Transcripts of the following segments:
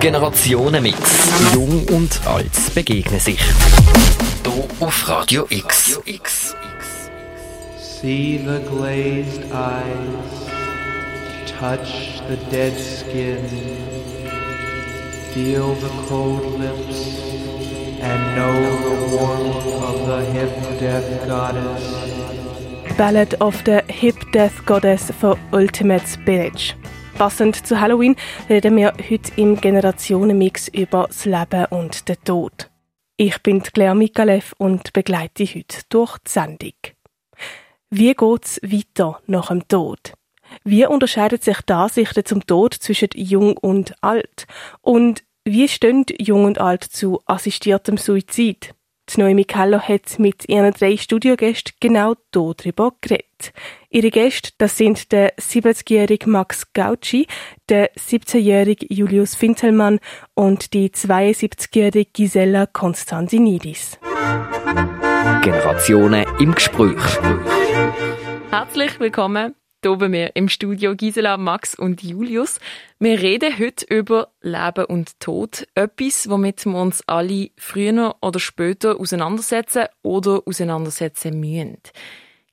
Generationenmix. Jung und alt begegnen sich. Hier auf Radio X. See the glazed eyes, touch the dead skin, feel the cold lips, and know the warmth of the hip death goddess. Ballad of the Hip Death Goddess von Ultimate Spirits. Passend zu Halloween reden wir heute im Generationenmix über das Leben und den Tod. Ich bin Claire Mikalev und begleite heute durch die Sendung. Wie geht's weiter nach dem Tod? Wie unterscheidet sich die Ansichten zum Tod zwischen Jung und Alt? Und wie stehen Jung und Alt zu assistiertem Suizid? Die Noemi Keller hat mit ihren drei Studiogästen genau darüber geredet. Ihre Gäste, das sind der 70-jährige Max Gauci, der 17-jährige Julius Fintelmann und die 72-jährige Gisela Konstantinidis. Generationen im Gespräch. Herzlich willkommen hier bei mir im Studio Gisela, Max und Julius. Wir reden heute über Leben und Tod. Etwas, womit wir uns alle früher oder später auseinandersetzen oder auseinandersetzen müssen.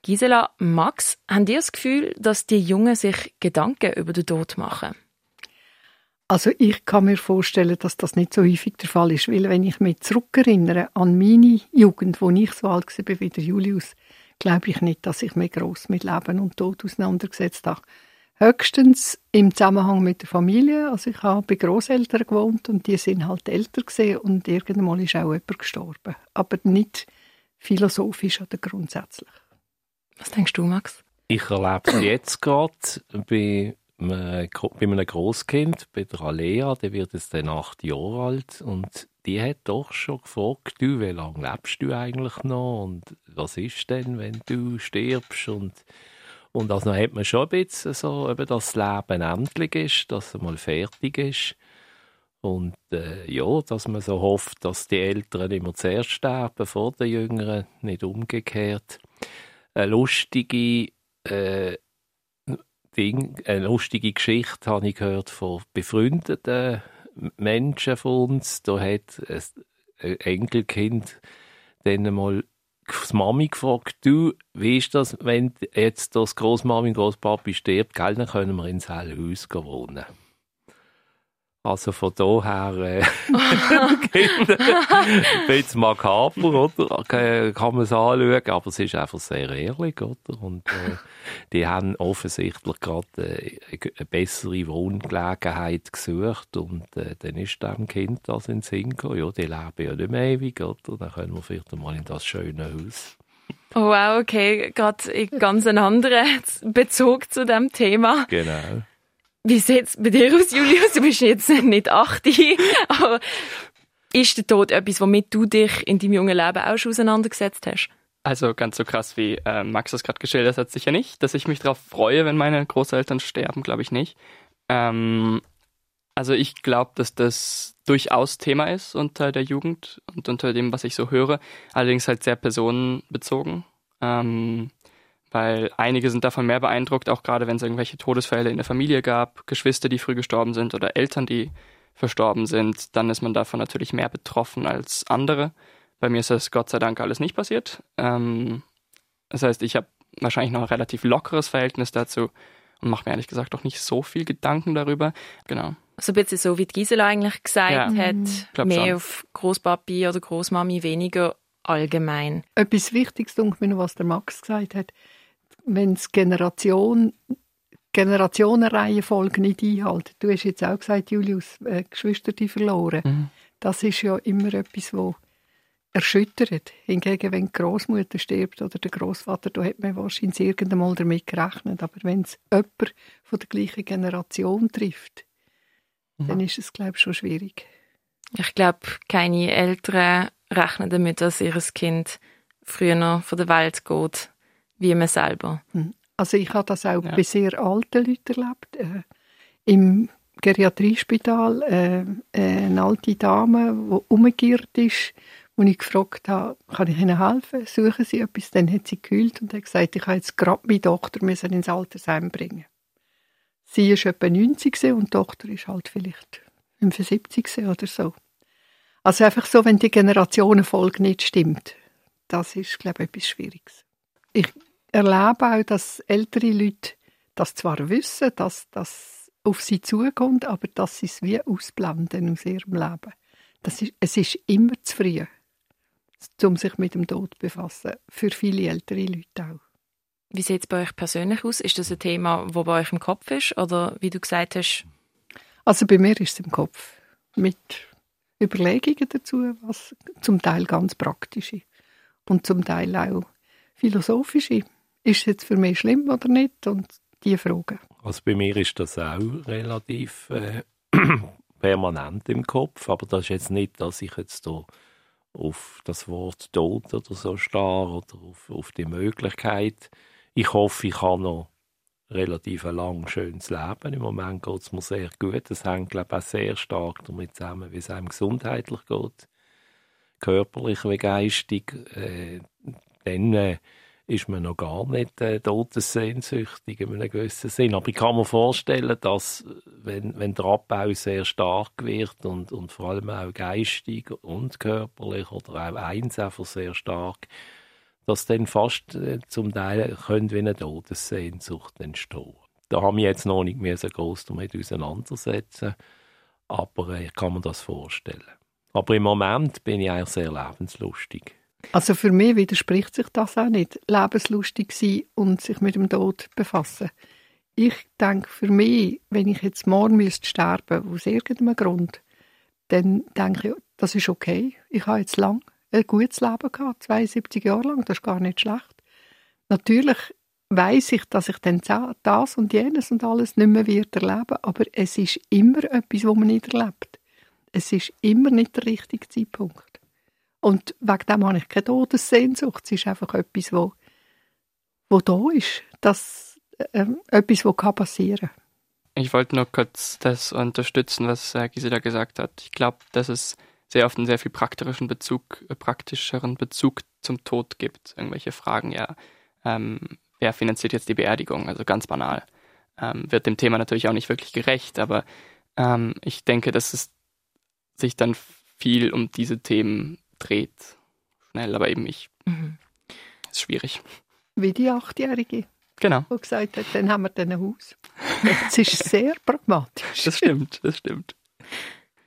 Gisela, Max, haben ihr das Gefühl, dass die Jungen sich Gedanken über den Tod machen? Also ich kann mir vorstellen, dass das nicht so häufig der Fall ist, weil wenn ich mich zurückerinnere an meine Jugend, wo ich so alt war wie der Julius, glaube ich nicht, dass ich mich gross mit Leben und Tod auseinandergesetzt habe. Höchstens im Zusammenhang mit der Familie. Also ich habe bei Großeltern gewohnt und die sind halt älter gesehen und irgendwann ist auch jemand gestorben. Aber nicht philosophisch oder grundsätzlich. Was denkst du, Max? Ich erlebe es jetzt gerade bei einem, bei einem Großkind, bei der Alea, der wird jetzt dann acht Jahre alt und die hat doch schon gefragt, du, wie lange lebst du eigentlich noch und was ist denn, wenn du stirbst und und also hat man schon ein bisschen so, eben, dass das Leben endlich ist, dass es mal fertig ist. Und äh, ja, dass man so hofft, dass die Älteren immer zuerst sterben vor den Jüngeren, nicht umgekehrt. Eine lustige, äh, Ding, eine lustige Geschichte habe ich gehört von befreundeten Menschen von uns. Da hat ein Enkelkind dann mal die Mami gefragt, du, wie ist das, wenn jetzt das Großmami und Großpapi stirbt, gell, dann können wir ins helle Haus wohnen. Also von daher äh, ein bisschen makaber, oder? Kann man es anschauen, aber es ist einfach sehr ehrlich, oder? Und äh, die haben offensichtlich gerade äh, eine bessere Wohngelegenheit gesucht und äh, dann ist dem Kind das in gekommen. Ja, die leben ja nicht mehr ewig, oder? Dann können wir vielleicht mal in das schöne Haus. Oh wow, okay, gerade ganz einen anderen Bezug zu dem Thema. Genau. Wie sieht es bei dir aus, Julius? Du bist jetzt nicht 80, aber ist der Tod etwas, womit du dich in deinem jungen Leben auch schon auseinandergesetzt hast? Also ganz so krass wie äh, Max das gerade geschildert hat, sicher nicht. Dass ich mich darauf freue, wenn meine Großeltern sterben, glaube ich nicht. Ähm, also ich glaube, dass das durchaus Thema ist unter der Jugend und unter dem, was ich so höre. Allerdings halt sehr personenbezogen. Ähm, weil einige sind davon mehr beeindruckt, auch gerade wenn es irgendwelche Todesfälle in der Familie gab, Geschwister, die früh gestorben sind oder Eltern, die verstorben sind, dann ist man davon natürlich mehr betroffen als andere. Bei mir ist das Gott sei Dank alles nicht passiert. Ähm, das heißt, ich habe wahrscheinlich noch ein relativ lockeres Verhältnis dazu und mache mir ehrlich gesagt auch nicht so viel Gedanken darüber. Genau. So ein bisschen so, wie Gisela eigentlich gesagt Ja. hat, Glaub mehr schon. auf Großpapi oder Großmami, weniger allgemein. Etwas Wichtiges, denke ich mir, noch, was der Max gesagt hat. Wenn es Generation, Generationenreihenfolge nicht einhält. Du hast jetzt auch gesagt, Julius, äh, Geschwister die verloren. Mhm. Das ist ja immer etwas, wo erschüttert. Hingegen, wenn die Großmutter stirbt oder der Großvater, da hat man wahrscheinlich irgendwann mal damit gerechnet. Aber wenn es jemand von der gleichen Generation trifft, dann ist es, glaube ich, schon schwierig. Ich glaube, keine Eltern rechnen damit, dass ihr Kind früher von der Welt geht, wie man selber. Also ich habe das auch Ja. bei sehr alten Leuten erlebt. Äh, Im Geriatriespital äh, eine alte Dame, die umgekehrt ist, wo ich gefragt habe, kann ich Ihnen helfen? Suchen Sie etwas? Dann hat sie geheult und hat gesagt, ich habe jetzt gerade meine Tochter müssen ins Altersheim bringen. sie ist etwa 90 und die Tochter ist halt vielleicht 75 oder so. Also einfach so, wenn die Generationenfolge nicht stimmt, das ist, glaube ich, etwas Schwieriges. Ich erlebe auch, dass ältere Leute das zwar wissen, dass das auf sie zukommt, aber dass sie es wie ausblenden aus ihrem Leben. Das ist, es ist immer zu früh, um sich mit dem Tod zu befassen. Für viele ältere Leute auch. Wie sieht es bei euch persönlich aus? Ist das ein Thema, das bei euch im Kopf ist? Oder wie du gesagt hast? Also bei mir ist es im Kopf. Mit Überlegungen dazu, was zum Teil ganz praktische und zum Teil auch philosophische. Ist es jetzt für mich schlimm oder nicht? Und die Fragen. Also bei mir ist das auch relativ äh, permanent im Kopf, aber das ist jetzt nicht, dass ich jetzt da auf das Wort Tod oder so starr oder auf, auf die Möglichkeit. Ich hoffe, ich habe noch relativ ein lang schönes Leben. Im Moment geht es mir sehr gut. Das hängt, glaube ich, auch sehr stark damit zusammen, wie es einem gesundheitlich geht. Körperlich wie geistig. Äh, dann äh, ist man noch gar nicht äh, todessehnsüchtig in einem gewissen Sinn. Aber ich kann mir vorstellen, dass wenn, wenn der Abbau sehr stark wird und, und vor allem auch geistig und körperlich oder auch eins einfach sehr stark, dass dann fast äh, zum Teil könnte wie eine Todessehnsucht entstehen. Da haben wir jetzt noch nicht mehr so groß damit auseinandersetzen, aber äh, ich kann mir das vorstellen. Aber im Moment bin ich eigentlich sehr lebenslustig. Also für mich widerspricht sich das auch nicht, lebenslustig sein und sich mit dem Tod befassen. Ich denke für mich, wenn ich jetzt morgen müsste sterben aus irgendeinem Grund, dann denke ich, das ist okay. Ich habe jetzt lang ein gutes Leben gehabt, 72 Jahre lang, das ist gar nicht schlecht. Natürlich weiß ich, dass ich dann das und jenes und alles nicht mehr wird erleben, aber es ist immer etwas, was man nicht erlebt. Es ist immer nicht der richtige Zeitpunkt. Und wegen dem habe ich keine Todessehnsucht. Es ist einfach etwas, wo, wo da ist. Das, äh, etwas, was passieren kann. Ich wollte nur kurz das unterstützen, was äh, Gisela gesagt hat. Ich glaube, dass es sehr oft einen sehr viel praktischen Bezug, äh, praktischeren Bezug zum Tod gibt. Irgendwelche Fragen, ja, ähm, wer finanziert jetzt die Beerdigung? Also ganz banal. Ähm, wird dem Thema natürlich auch nicht wirklich gerecht, aber ähm, ich denke, dass es sich dann viel um diese Themen dreht. Schnell, aber eben ich. Mhm. Ist schwierig. Wie die Achtjährige. Genau. Die gesagt hat, dann haben wir dann ein Haus. Es ist sehr pragmatisch. Das stimmt, das stimmt.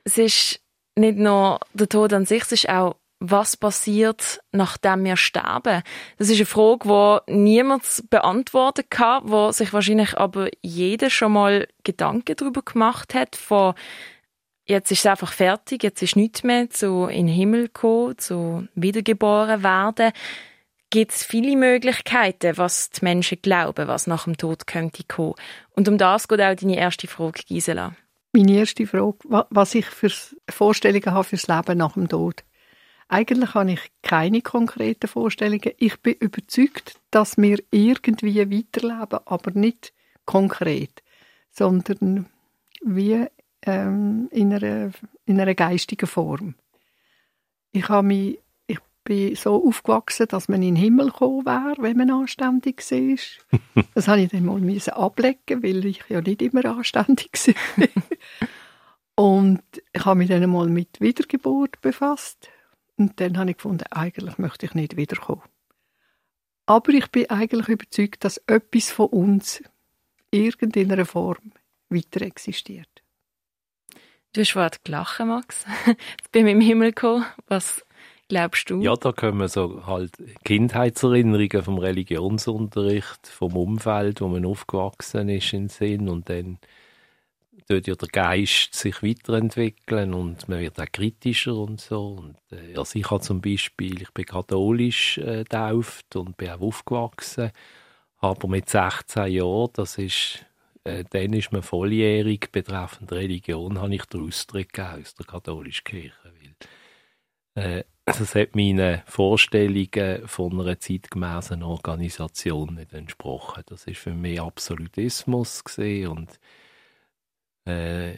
Es ist nicht nur der Tod an sich, es ist auch, was passiert, nachdem wir sterben? Das ist eine Frage, die niemand beantworten kann, wo sich wahrscheinlich aber jeder schon mal Gedanken darüber gemacht hat, von jetzt ist es einfach fertig, jetzt ist nichts mehr zu in den Himmel kommen, zu wiedergeboren werden. Gibt es viele Möglichkeiten, was die Menschen glauben, was nach dem Tod könnte kommen. Und um das geht auch deine erste Frage, Gisela. Meine erste Frage, was ich für Vorstellungen habe fürs Leben nach dem Tod. Eigentlich habe ich keine konkreten Vorstellungen. Ich bin überzeugt, dass wir irgendwie weiterleben, aber nicht konkret, sondern wie ähm, in, einer, in einer geistigen Form. Ich, habe mich, ich bin so aufgewachsen, dass man in den Himmel gekommen wäre, wenn man anständig war. das habe ich dann mal müssen ablegen, weil ich ja nicht immer anständig war. Und ich habe mich dann mal mit Wiedergeburt befasst. Und dann habe ich gefunden, eigentlich möchte ich nicht wiederkommen. Aber ich bin eigentlich überzeugt, dass etwas von uns in irgendeiner Form weiter existiert. Du hast vorhin gelacht, Max. Jetzt bin ich im Himmel gekommen. Was glaubst du? Ja, da kommen so halt Kindheitserinnerungen vom Religionsunterricht, vom Umfeld, wo man aufgewachsen ist, in den Sinn. Und dann tut ja der Geist sich weiterentwickeln und man wird auch kritischer und so. Und, äh, also ich habe zum Beispiel, ich bin katholisch äh, getauft und bin auch aufgewachsen, aber mit 16 Jahren, das ist äh, dann ist man volljährig betreffend Religion, habe ich den Austritt aus der katholischen Kirche. Weil, äh, das hat meinen Vorstellungen von einer zeitgemäßen Organisation nicht entsprochen. Das ist für mich Absolutismus und äh,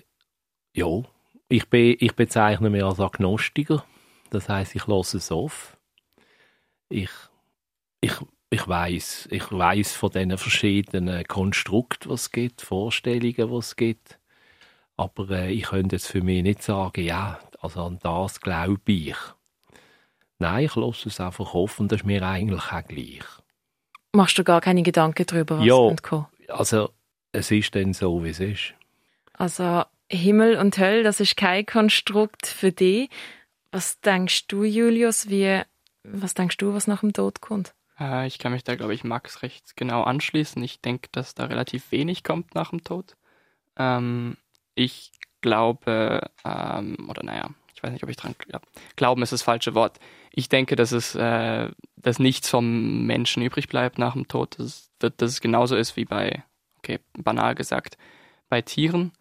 ja, ich, be, ich bezeichne mich als Agnostiker. Das heißt, ich lasse es auf. Ich, ich ich weiß, ich weiß von diesen verschiedenen Konstrukten, was es gibt, Vorstellungen, was es gibt. Aber äh, ich könnte jetzt für mich nicht sagen, ja, also an das glaube ich. Nein, ich lasse es einfach offen, das ist mir eigentlich auch gleich. Machst du gar keine Gedanken darüber, was ja, also es ist dann so, wie es ist. Also Himmel und Hölle, das ist kein Konstrukt für dich. Was denkst du, Julius, wie, was denkst du, was nach dem Tod kommt? Äh, ich kann mich da, glaube ich, Max recht genau anschließen. Ich denke, dass da relativ wenig kommt nach dem Tod. Ähm, ich glaube, ähm, oder naja, ich weiß nicht, ob ich dran glaube. Glauben ist das falsche Wort. Ich denke, dass es, äh, dass nichts vom Menschen übrig bleibt nach dem Tod. Dass dass es genauso ist wie bei, okay, banal gesagt, bei Tieren.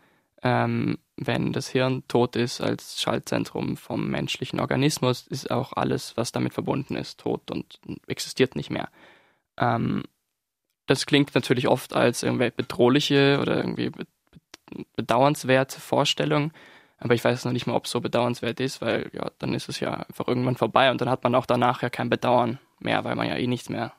Ähm, wenn das Hirn tot ist als Schaltzentrum vom menschlichen Organismus, ist auch alles, was damit verbunden ist, tot und existiert nicht mehr. Ähm, das klingt natürlich oft als irgendwie bedrohliche oder irgendwie bedauernswerte Vorstellung, aber ich weiß noch nicht mal, ob es so bedauernswert ist, weil ja, dann ist es ja einfach irgendwann vorbei und dann hat man auch danach ja kein Bedauern mehr, weil man ja eh nichts mehr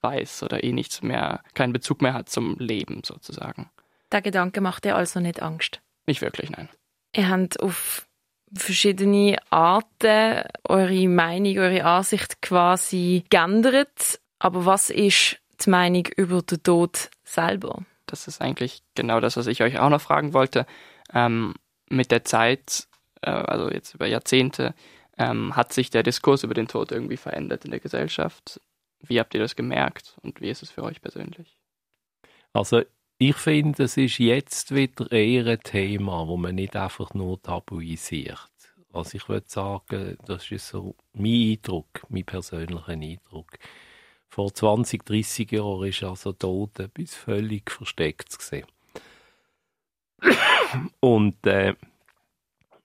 weiß oder eh nichts mehr, keinen Bezug mehr hat zum Leben sozusagen. Der Gedanke macht dir also nicht Angst? Nicht wirklich, nein. Ihr habt auf verschiedene Arten eure Meinung, eure Ansicht quasi geändert. Aber was ist die Meinung über den Tod selber? Das ist eigentlich genau das, was ich euch auch noch fragen wollte. Ähm, mit der Zeit, äh, also jetzt über Jahrzehnte, ähm, hat sich der Diskurs über den Tod irgendwie verändert in der Gesellschaft. Wie habt ihr das gemerkt und wie ist es für euch persönlich? Also ich finde, es ist jetzt wieder eher ein Thema, wo man nicht einfach nur tabuisiert. Also ich würde sagen, das ist so mein Eindruck, mein persönlicher Eindruck. Vor 20, 30 Jahren ist also Tod etwas völlig Verstecktes gesehen. Und äh,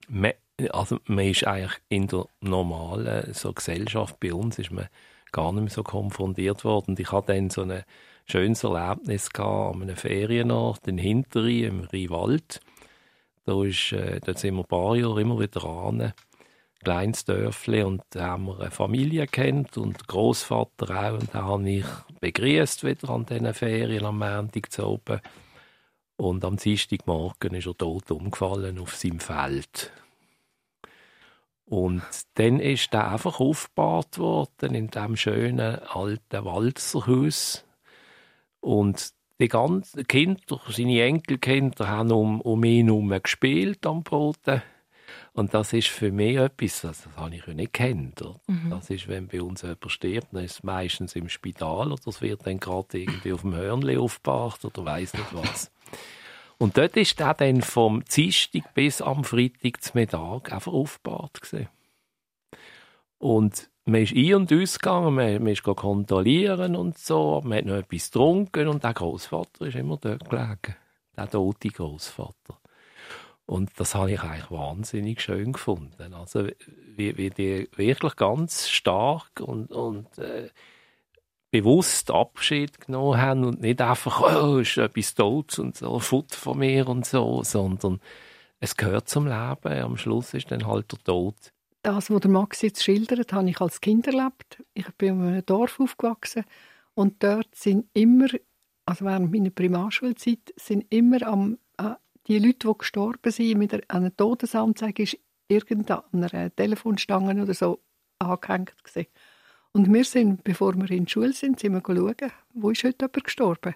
man, also man ist eigentlich in der normalen so Gesellschaft bei uns ist man gar nicht mehr so konfrontiert worden. Ich hatte dann so ein schönes Erlebnis gehabt an einem Ferienort in Hinterrhein, im Rheinwald. Da, ist, äh, da sind wir ein paar Jahre immer wieder ran kleines Dörfli und da haben wir eine Familie kennt und Großvater auch und da habe ich begrüßt wieder an diesen Ferien am Montag zu oben. Und am Dienstagmorgen ist er tot umgefallen auf seinem Feld. Und dann ist er einfach aufgebaut worden in dem schönen alten Walzerhaus. Und die ganzen Kinder, seine Enkelkinder, haben um, um ihn herum gespielt am Boden. Und das ist für mich etwas, das, das habe ich ja nicht kennt. Mhm. Das ist, wenn bei uns jemand stirbt, dann ist es meistens im Spital oder es wird dann gerade irgendwie auf dem Hörnli aufgebracht oder weiß nicht was. Und dort ist er dann vom Dienstag bis am Freitag zum Mittag einfach aufgebaut gewesen. Und man ist ein- und ausgegangen, man, man ist kontrollieren und so, man hat noch etwas getrunken und der Großvater ist immer dort gelegen. Der tote Großvater. Und das habe ich eigentlich wahnsinnig schön gefunden. Also, wie, wie die wirklich ganz stark und, und äh, bewusst Abschied genommen haben und nicht einfach, oh, ist etwas Todes und so, Futter von mir und so, sondern es gehört zum Leben. Am Schluss ist dann halt der Tod. Das, was der Max jetzt schildert, habe ich als Kind erlebt. Ich bin in einem Dorf aufgewachsen und dort sind immer, also während meiner Primarschulzeit, sind immer am die Leute, die gestorben sind, mit einer Todesanzeige ist irgendeiner Telefonstange oder so angehängt gewesen. Und wir sind, bevor wir in die Schule sind, sind wir schauen, wo ist heute jemand gestorben.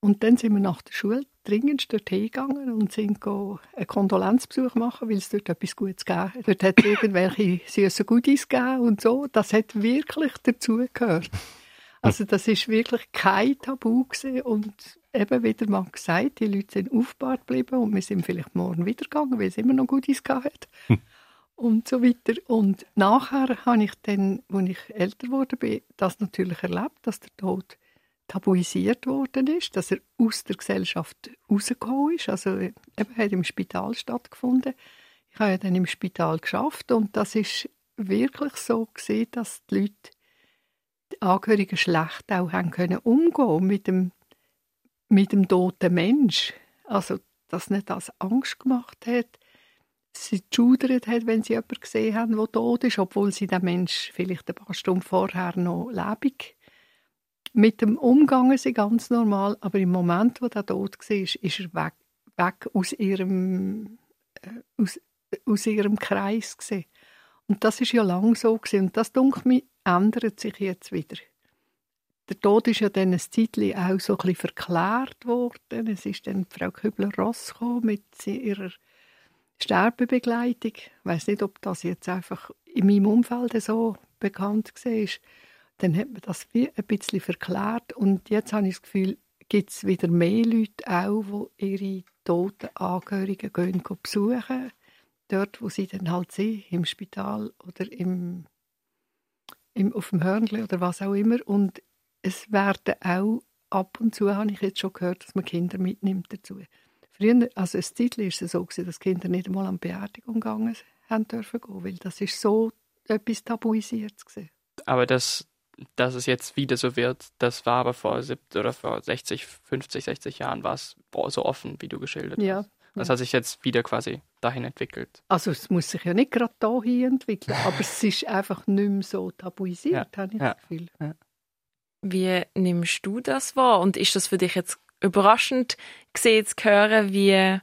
Und dann sind wir nach der Schule dringend dorthin gegangen und sind einen Kondolenzbesuch machen, weil es dort etwas Gutes gegeben hat. Dort hat es irgendwelche süßen Goodies gegeben und so. Das hat wirklich dazugehört. Also das ist wirklich kein Tabu gewesen. und eben wieder mal gesagt, die Leute sind aufgebahrt geblieben und wir sind vielleicht morgen wieder gegangen, weil es immer noch Goodies gab hm. und so weiter. Und nachher habe ich dann, als ich älter wurde, bin, das natürlich erlebt, dass der Tod tabuisiert worden ist, dass er aus der Gesellschaft rausgekommen ist. Also eben hat im Spital stattgefunden. Ich habe ja dann im Spital geschafft und das ist wirklich so gesehen, dass die Leute die Angehörigen schlecht auch haben können umgehen mit dem mit dem toten Mensch. Also, dass nicht das Angst gemacht hat, sie geschudert hat, wenn sie jemanden gesehen haben, der tot ist, obwohl sie den Mensch vielleicht ein paar Stunden vorher noch lebendig mit dem umgangen sie ganz normal, aber im Moment, wo der tot war, ist er weg, weg aus ihrem äh, aus, aus ihrem Kreis gewesen. Und das ist ja lang so gewesen. und das denke mir ändert sich jetzt wieder. Der Tod ist ja dann ein Zeitchen auch so ein bisschen verklärt worden. Es ist dann Frau Kübler-Ross mit ihrer Sterbebegleitung. Ich weiß nicht, ob das jetzt einfach in meinem Umfeld so bekannt war. Dann hat man das wie ein bisschen verklärt und jetzt habe ich das Gefühl, gibt es wieder mehr Leute auch, die ihre toten Angehörigen gehen, besuchen. Dort, wo sie dann halt sind, im Spital oder im, im, auf dem Hörnli oder was auch immer. Und es werden auch ab und zu, habe ich jetzt schon gehört, dass man Kinder mitnimmt dazu. Früher, also ein Zeit war es so, dass Kinder nicht einmal an Beerdigung gegangen haben dürfen weil das ist so etwas tabuisiert. Aber das, dass es jetzt wieder so wird, das war aber vor 70 oder vor 60, 50, 60 Jahren war es so offen, wie du geschildert ja, hast. Das hat sich jetzt wieder quasi dahin entwickelt. Also es muss sich ja nicht gerade dahin entwickeln, aber es ist einfach nicht mehr so tabuisiert, ja, habe ich ja, das Gefühl. Ja. Wie nimmst du das wahr? Und ist das für dich jetzt überraschend gesehen zu hören, wie,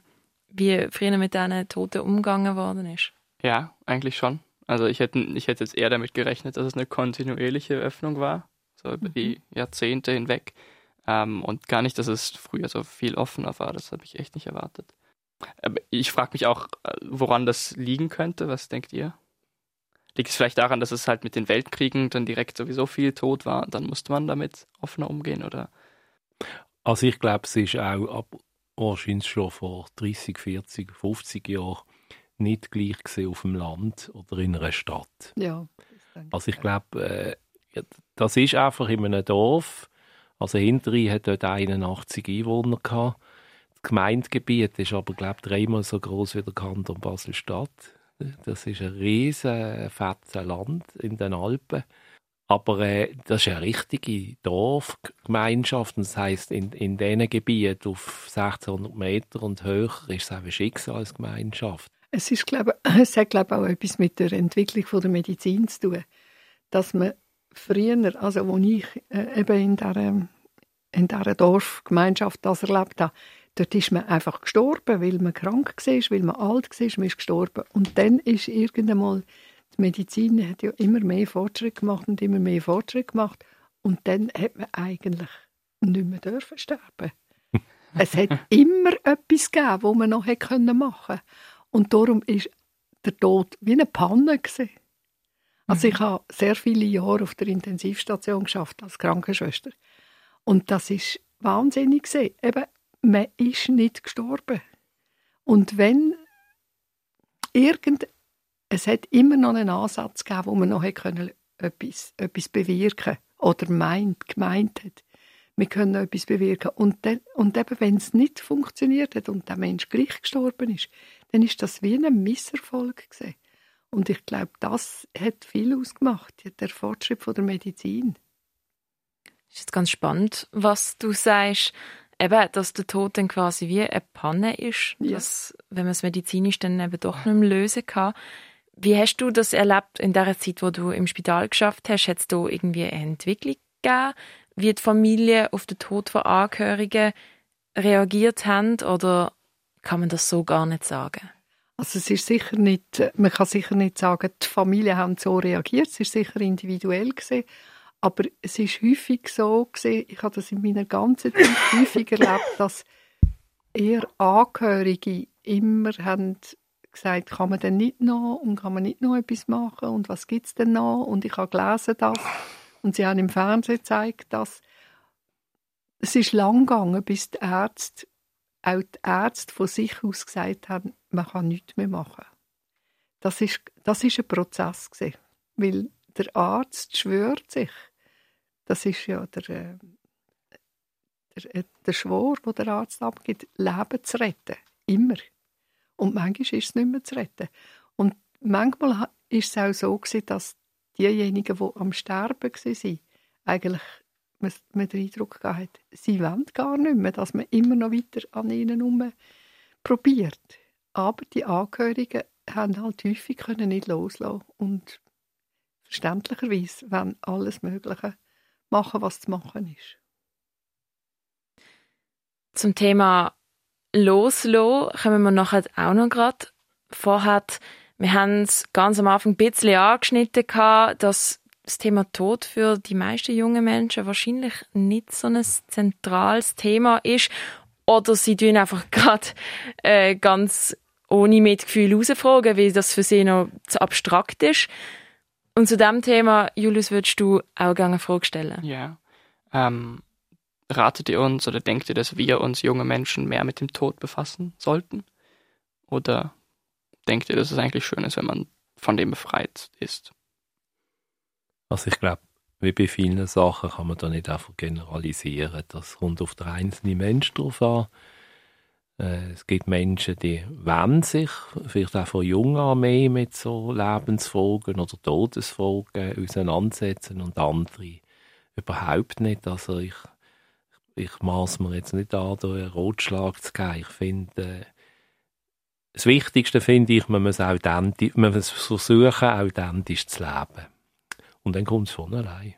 wie früher mit diesen Toten umgegangen worden ist? Ja, eigentlich schon. Also ich hätte, ich hätte jetzt eher damit gerechnet, dass es eine kontinuierliche Öffnung war, so über mhm. die Jahrzehnte hinweg. Ähm, und gar nicht, dass es früher so viel offener war. Das habe ich echt nicht erwartet. Aber ich frage mich auch, äh, woran das liegen könnte. Was denkt ihr? Liegt es vielleicht daran, dass es halt mit den Weltkriegen dann direkt sowieso viel tot war und dann musste man damit offener umgehen, oder? Also ich glaube, es ist auch ab wahrscheinlich schon vor 30, 40, 50 Jahren nicht gleich gesehen auf dem Land oder in einer Stadt. Ja. Also ich glaube, äh, das ist einfach in einem Dorf. Also Hinterrhein hat dort 81 Einwohner gehabt. Das Gemeindegebiet ist aber glaube dreimal so groß wie der Kanton Basel-Stadt. Das ist ein riesen fettes Land in den Alpen. Aber äh, das ist eine richtige Dorfgemeinschaft. Das heisst, in, in diesen Gebieten auf 1600 Meter und höher ist es eine Schicksalsgemeinschaft. Es, ist, glaube, es hat, glaube ich, auch etwas mit der Entwicklung von der Medizin zu tun. Dass man früher, also als ich äh, eben in dieser, in dieser Dorfgemeinschaft das erlebt habe, dort ist man einfach gestorben, weil man krank war, weil man alt war, man ist gestorben. Und dann ist irgendwann mal die Medizin hat ja immer mehr Fortschritt gemacht und immer mehr Fortschritt gemacht. Und dann hat man eigentlich nicht mehr dürfen sterben. es hat immer etwas gegeben, was man noch hätte machen können. Und darum ist der Tod wie eine Panne gewesen. Also ich mhm. habe sehr viele Jahre auf der Intensivstation geschafft als Krankenschwester. Und das ist wahnsinnig gesehen. Eben, man ist nicht gestorben. Und wenn irgend es hat immer noch einen Ansatz gegeben, wo man noch können, etwas, etwas bewirken oder meint, gemeint hat, wir können etwas bewirken. Und, dann, und eben, wenn es nicht funktioniert hat und der Mensch gleich gestorben ist, dann ist das wie ein Misserfolg gewesen. Und ich glaube, das hat viel ausgemacht, der Fortschritt von der Medizin. Das ist jetzt ganz spannend, was du sagst. Eben, dass der Tod dann quasi wie eine Panne ist, ja. dass, wenn man es medizinisch dann eben doch nicht mehr lösen kann. Wie hast du das erlebt in der Zeit, wo du im Spital geschafft hast? Hat es da irgendwie eine Entwicklung gegeben, wie die Familie auf den Tod von Angehörigen reagiert haben? Oder kann man das so gar nicht sagen? Also es ist sicher nicht, man kann sicher nicht sagen, die Familien haben so reagiert. Es ist sicher individuell gesehen, aber es ist häufig so gesehen. Ich habe das in meiner ganzen Zeit häufig erlebt, dass eher Angehörige immer haben gesagt, kann man denn nicht noch und kann man nicht noch etwas machen und was gibt es denn noch und ich habe gelesen das und sie haben im Fernsehen gezeigt, dass es ist lang gegangen, bis die Ärzte, auch die Ärzte von sich aus gesagt haben, man kann nichts mehr machen. Das ist, das ist ein Prozess gewesen, weil der Arzt schwört sich, das ist ja der, äh, der, äh, der Schwur, wo der Arzt abgibt, Leben zu retten, immer. Und manchmal ist es nicht mehr zu retten. Und manchmal ist es auch so gewesen, dass diejenigen, die am Sterben waren, eigentlich man den Eindruck hat, sie wollen gar nicht mehr, dass man immer noch weiter an ihnen herum probiert. Aber die Angehörigen haben halt häufig können nicht loslassen und verständlicherweise wenn alles Mögliche machen, was zu machen ist. Zum Thema Loslassen kommen wir nachher auch noch gerade. Vorher, wir haben es ganz am Anfang ein bisschen angeschnitten, dass das Thema Tod für die meisten jungen Menschen wahrscheinlich nicht so ein zentrales Thema ist. Oder sie tun einfach gerade äh, ganz ohne Mitgefühl herausfragen, weil das für sie noch zu abstrakt ist. Und zu dem Thema, Julius, würdest du auch gerne eine Frage stellen? Ja. Ähm, ratet ihr uns oder denkt ihr, dass wir uns junge Menschen mehr mit dem Tod befassen sollten? Oder denkt ihr, dass es eigentlich schön ist, wenn man von dem befreit ist? Also ich glaube, wie bei vielen Sachen kann man da nicht einfach generalisieren. Das kommt auf den einzelnen Menschen drauf an. Äh, es gibt Menschen, die wollen sich vielleicht auch von jung an mehr mit so Lebensfolgen oder Todesfolgen auseinandersetzen und andere überhaupt nicht. Also ich, ich maß mir jetzt nicht an, da einen Rotschlag zu geben. Ich finde, äh, das Wichtigste finde ich, man muss, authentisch, man muss versuchen, authentisch zu leben. Und dann kommt es von allein.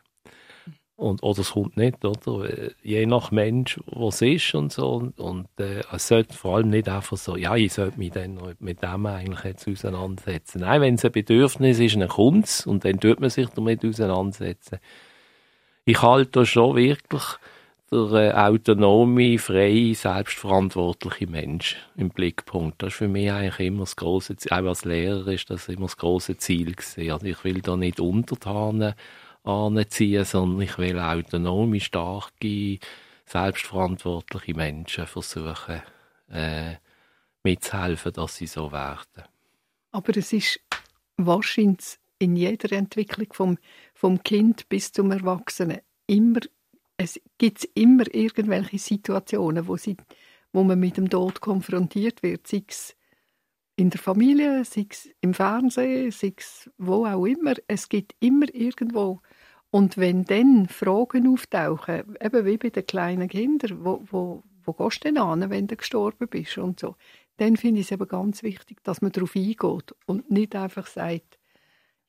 Und, oder es kommt nicht, oder? Je nach Mensch, was ist und so. Und, und äh, es sollte vor allem nicht einfach so, ja, ich sollte mich dann mit dem eigentlich jetzt auseinandersetzen. Nein, wenn es ein Bedürfnis ist, dann kommt es und dann tut man sich damit auseinandersetzen. Ich halte da schon wirklich der autonome, freie, selbstverantwortliche Mensch im Blickpunkt. Das ist für mich eigentlich immer das große Ziel. Auch als Lehrer ist das immer das große Ziel gewesen. Also ich will da nicht untertanen anziehen, sondern ich will autonome, starke, selbstverantwortliche Menschen versuchen, äh, mitzuhelfen, dass sie so werden. Aber es ist wahrscheinlich in jeder Entwicklung vom, vom Kind bis zum Erwachsenen immer es gibt immer irgendwelche Situationen, wo, sie, wo man mit dem Tod konfrontiert wird, sei es in der Familie, sei es im Fernsehen, sei es wo auch immer. Es gibt immer irgendwo. Und wenn dann Fragen auftauchen, eben wie bei den kleinen Kindern, wo, wo, wo gehst du denn an, wenn du gestorben bist und so, dann finde ich es eben ganz wichtig, dass man darauf eingeht und nicht einfach sagt,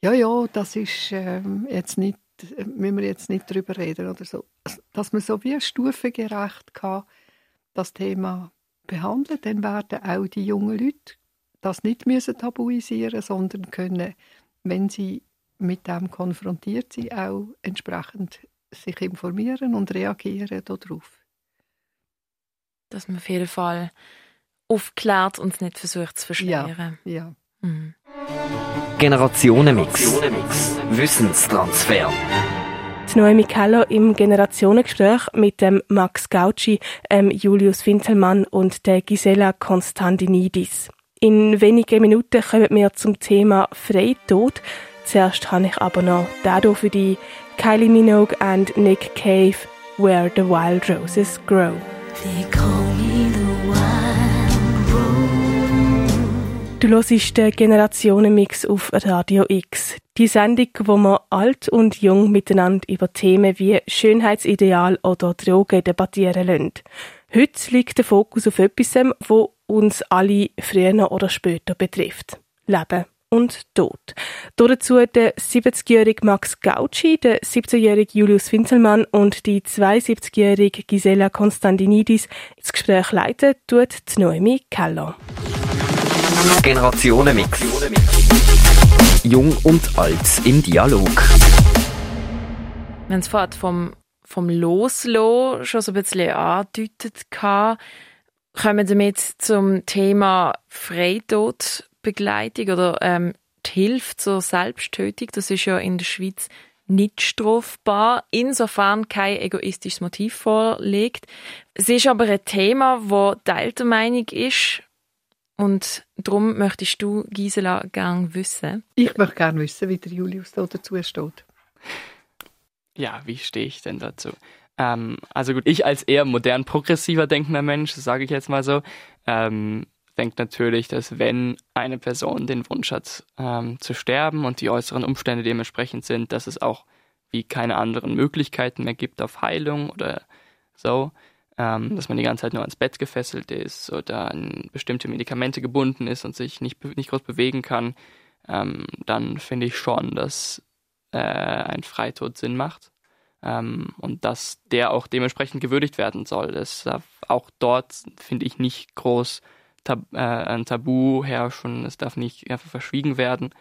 ja, ja, das ist ähm, jetzt nicht müssen wir jetzt nicht darüber reden oder so. Dass man so wie stufengerecht kann, das Thema behandeln, dann werden auch die jungen Leute das nicht müssen tabuisieren, sondern können, wenn sie mit dem konfrontiert sind, auch entsprechend sich informieren und reagieren darauf. Dass man auf jeden Fall aufklärt und nicht versucht zu verschleiern. Ja, ja. Mhm. Generationenmix. Wissenstransfer. Die Noemi Keller im Generationengespräch mit dem Max Gauci, ähm Julius Wintelmann und der Gisela Konstantinidis. In wenigen Minuten kommen wir zum Thema Freitod. Zuerst habe ich aber noch Dado für die Kylie Minogue and Nick Cave, Where the Wild Roses Grow. Du hörst den Generationenmix auf Radio X. Die Sendung, wo wir alt und jung miteinander über Themen wie Schönheitsideal oder Drogen debattieren lassen. Heute liegt der Fokus auf etwas, wo uns alle früher oder später betrifft. Leben und Tod. Dazu der 70-jährige Max Gauci, der 17-jährige Julius Winzelmann und die 72-jährige Gisela Konstantinidis. Das Gespräch leiten tut Noemi Keller. Generationenmix. Jung und alt im Dialog. Wir haben es vorhin vom, vom Loslassen schon so ein bisschen angedeutet. Kommen damit zum Thema Freitodbegleitung oder ähm, die Hilfe zur Selbsttötung. Das ist ja in der Schweiz nicht strafbar, insofern kein egoistisches Motiv vorliegt. Es ist aber ein Thema, das Teil der Meinung ist, und darum möchtest du, Gisela, gerne wissen? Ich möchte gerne wissen, wie der Julius da dazu steht. Ja, wie stehe ich denn dazu? Ähm, also gut, ich als eher modern progressiver denkender Mensch, sage ich jetzt mal so, ähm, denke natürlich, dass wenn eine Person den Wunsch hat ähm, zu sterben und die äußeren Umstände dementsprechend sind, dass es auch wie keine anderen Möglichkeiten mehr gibt auf Heilung oder so, ähm, dass man die ganze Zeit nur ans Bett gefesselt ist oder an bestimmte Medikamente gebunden ist und sich nicht, nicht groß bewegen kann, ähm, dann finde ich schon, dass äh, ein Freitod Sinn macht. ähm, und dass der auch dementsprechend gewürdigt werden soll. Das darf auch dort, finde ich, nicht groß tab äh, ein Tabu herrschen, es darf nicht einfach verschwiegen werden,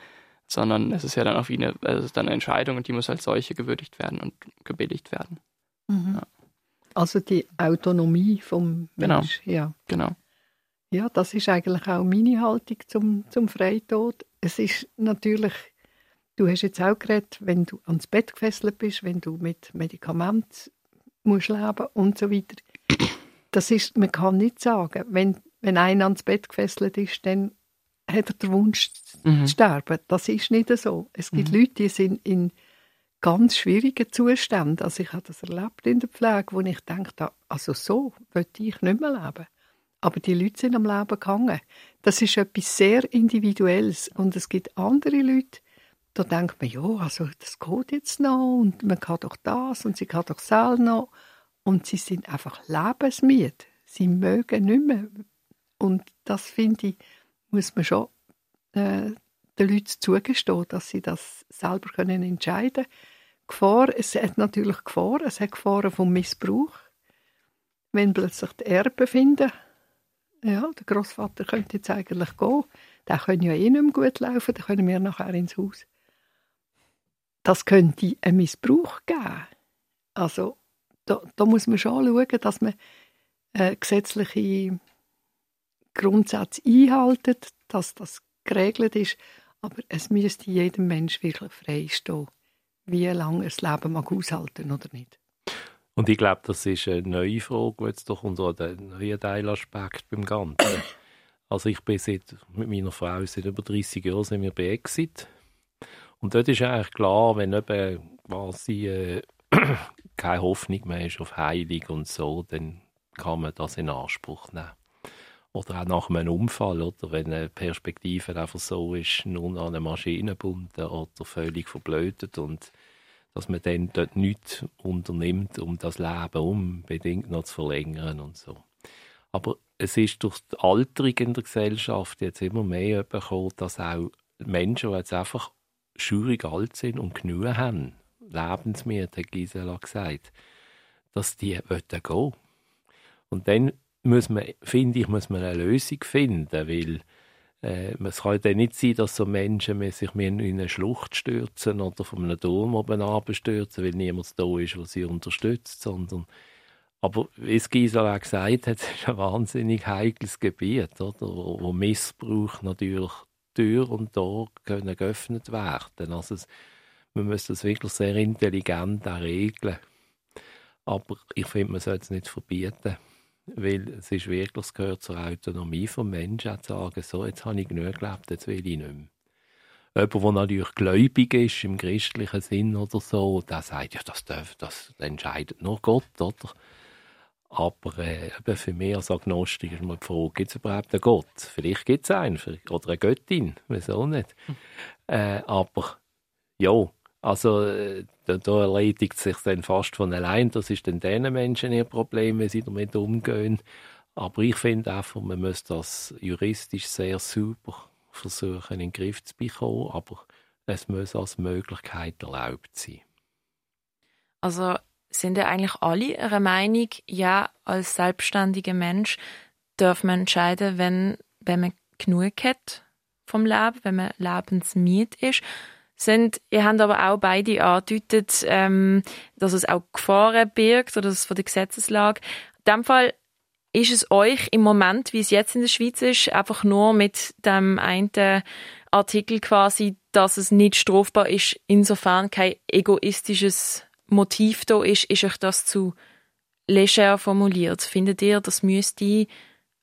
sondern es ist ja dann auch wie eine, es ist dann eine Entscheidung und die muss als solche gewürdigt werden und gebilligt werden. Mhm. Ja. Also die Autonomie vom genau. Mensch. Ja. Genau. Ja, das ist eigentlich auch meine Haltung zum, zum Freitod. Es ist natürlich, du hast jetzt auch geredet, wenn du ans Bett gefesselt bist, wenn du mit Medikamenten musst leben und so weiter. Das ist, man kann nicht sagen, wenn, wenn einer ans Bett gefesselt ist, dann hat er den Wunsch mhm. zu sterben. Das ist nicht so. Es gibt mhm. Leute, die sind in ganz schwierigen Zuständen. Also ich habe das erlebt in der Pflege, wo ich dachte, also so möchte ich nicht mehr leben. Aber die Leute sind am Leben gegangen. Das ist etwas sehr Individuelles. Und es gibt andere Leute, da denkt man, ja, also das geht jetzt noch und man kann doch das und sie kann doch selber noch. Und sie sind einfach lebensmüde. Sie mögen nicht mehr. Und das, finde ich, muss man schon äh, den Leuten zugestehen, dass sie das selber können entscheiden können. Gefahr, es hat natürlich Gefahr, es hat Gefahren vom Missbrauch. Wenn plötzlich die Erben finden, ja, der Großvater könnte jetzt eigentlich gehen, der könnte ja eh nicht mehr gut laufen, dann können wir nachher ins Haus. Das könnte einen Missbrauch geben. Also da, da muss man schon schauen, dass man äh, gesetzliche Grundsätze einhaltet, dass das geregelt ist, aber es müsste jedem Mensch wirklich frei stehen, wie lange er das Leben mag aushalten oder nicht. Und ich glaube, das ist eine neue Frage, die jetzt doch unter den neuen Teilaspekt beim Ganzen. Also ich bin seit, mit meiner Frau seit über 30 Jahren sind wir bei Exit. Und dort ist eigentlich klar, wenn eben quasi äh, keine Hoffnung mehr ist auf Heilung und so, dann kann man das in Anspruch nehmen. Oder auch nach einem Unfall, oder wenn eine Perspektive einfach so ist, nur an eine Maschine gebunden oder völlig verblödet und dass man dann dort nichts unternimmt, um das Leben unbedingt noch zu verlängern und so. Aber es ist durch die Alterung in der Gesellschaft jetzt immer mehr gekommen, dass auch Menschen, die jetzt einfach schwierig alt sind und genug haben, lebensmüde, hat Gisela gesagt, dass die gehen wollen. Und dann muss man, finde ich, muss man eine Lösung finden, weil äh, es kann ja nicht sein, dass so Menschen sich in eine Schlucht stürzen oder von einem Turm oben abstürzen, weil niemand da ist, der sie unterstützt, sondern aber wie es Gisela gesagt hat, es ist ein wahnsinnig heikles Gebiet, oder? Wo, wo Missbrauch natürlich Tür und Tor können geöffnet werden. Also es, man muss das wirklich sehr intelligent regeln. Aber ich finde, man sollte es nicht verbieten weil es ist wirklich, es gehört zur Autonomie des Menschen, zu sagen, so, jetzt habe ich genug gelebt, jetzt will ich nicht mehr. Jemand, der natürlich gläubig ist, im christlichen Sinn oder so, der sagt, ja, das, darf, das entscheidet nur Gott, oder? Aber äh, für mich als Agnostiker ist mal die Frage, gibt es überhaupt einen Gott? Vielleicht gibt es einen, oder eine Göttin, wieso nicht? Hm. Äh, aber ja, also äh, da, da erledigt sich dann fast von allein. Das ist dann diesen Menschen ihr Problem, wie sie damit umgehen. Aber ich finde einfach, man muss das juristisch sehr super versuchen in den Griff zu bekommen, aber es muss als Möglichkeit erlaubt sein. Also sind ja eigentlich alle einer Meinung, ja, als selbstständiger Mensch darf man entscheiden, wenn, wenn man genug hat vom Leben, wenn man lebensmüde ist sind. Ihr habt aber auch beide angedeutet, ähm, dass es auch Gefahren birgt oder dass es von der Gesetzeslage. In dem Fall ist es euch im Moment, wie es jetzt in der Schweiz ist, einfach nur mit dem einen Artikel quasi, dass es nicht strafbar ist, insofern kein egoistisches Motiv da ist, ist euch das zu leger formuliert? Findet ihr, das müsste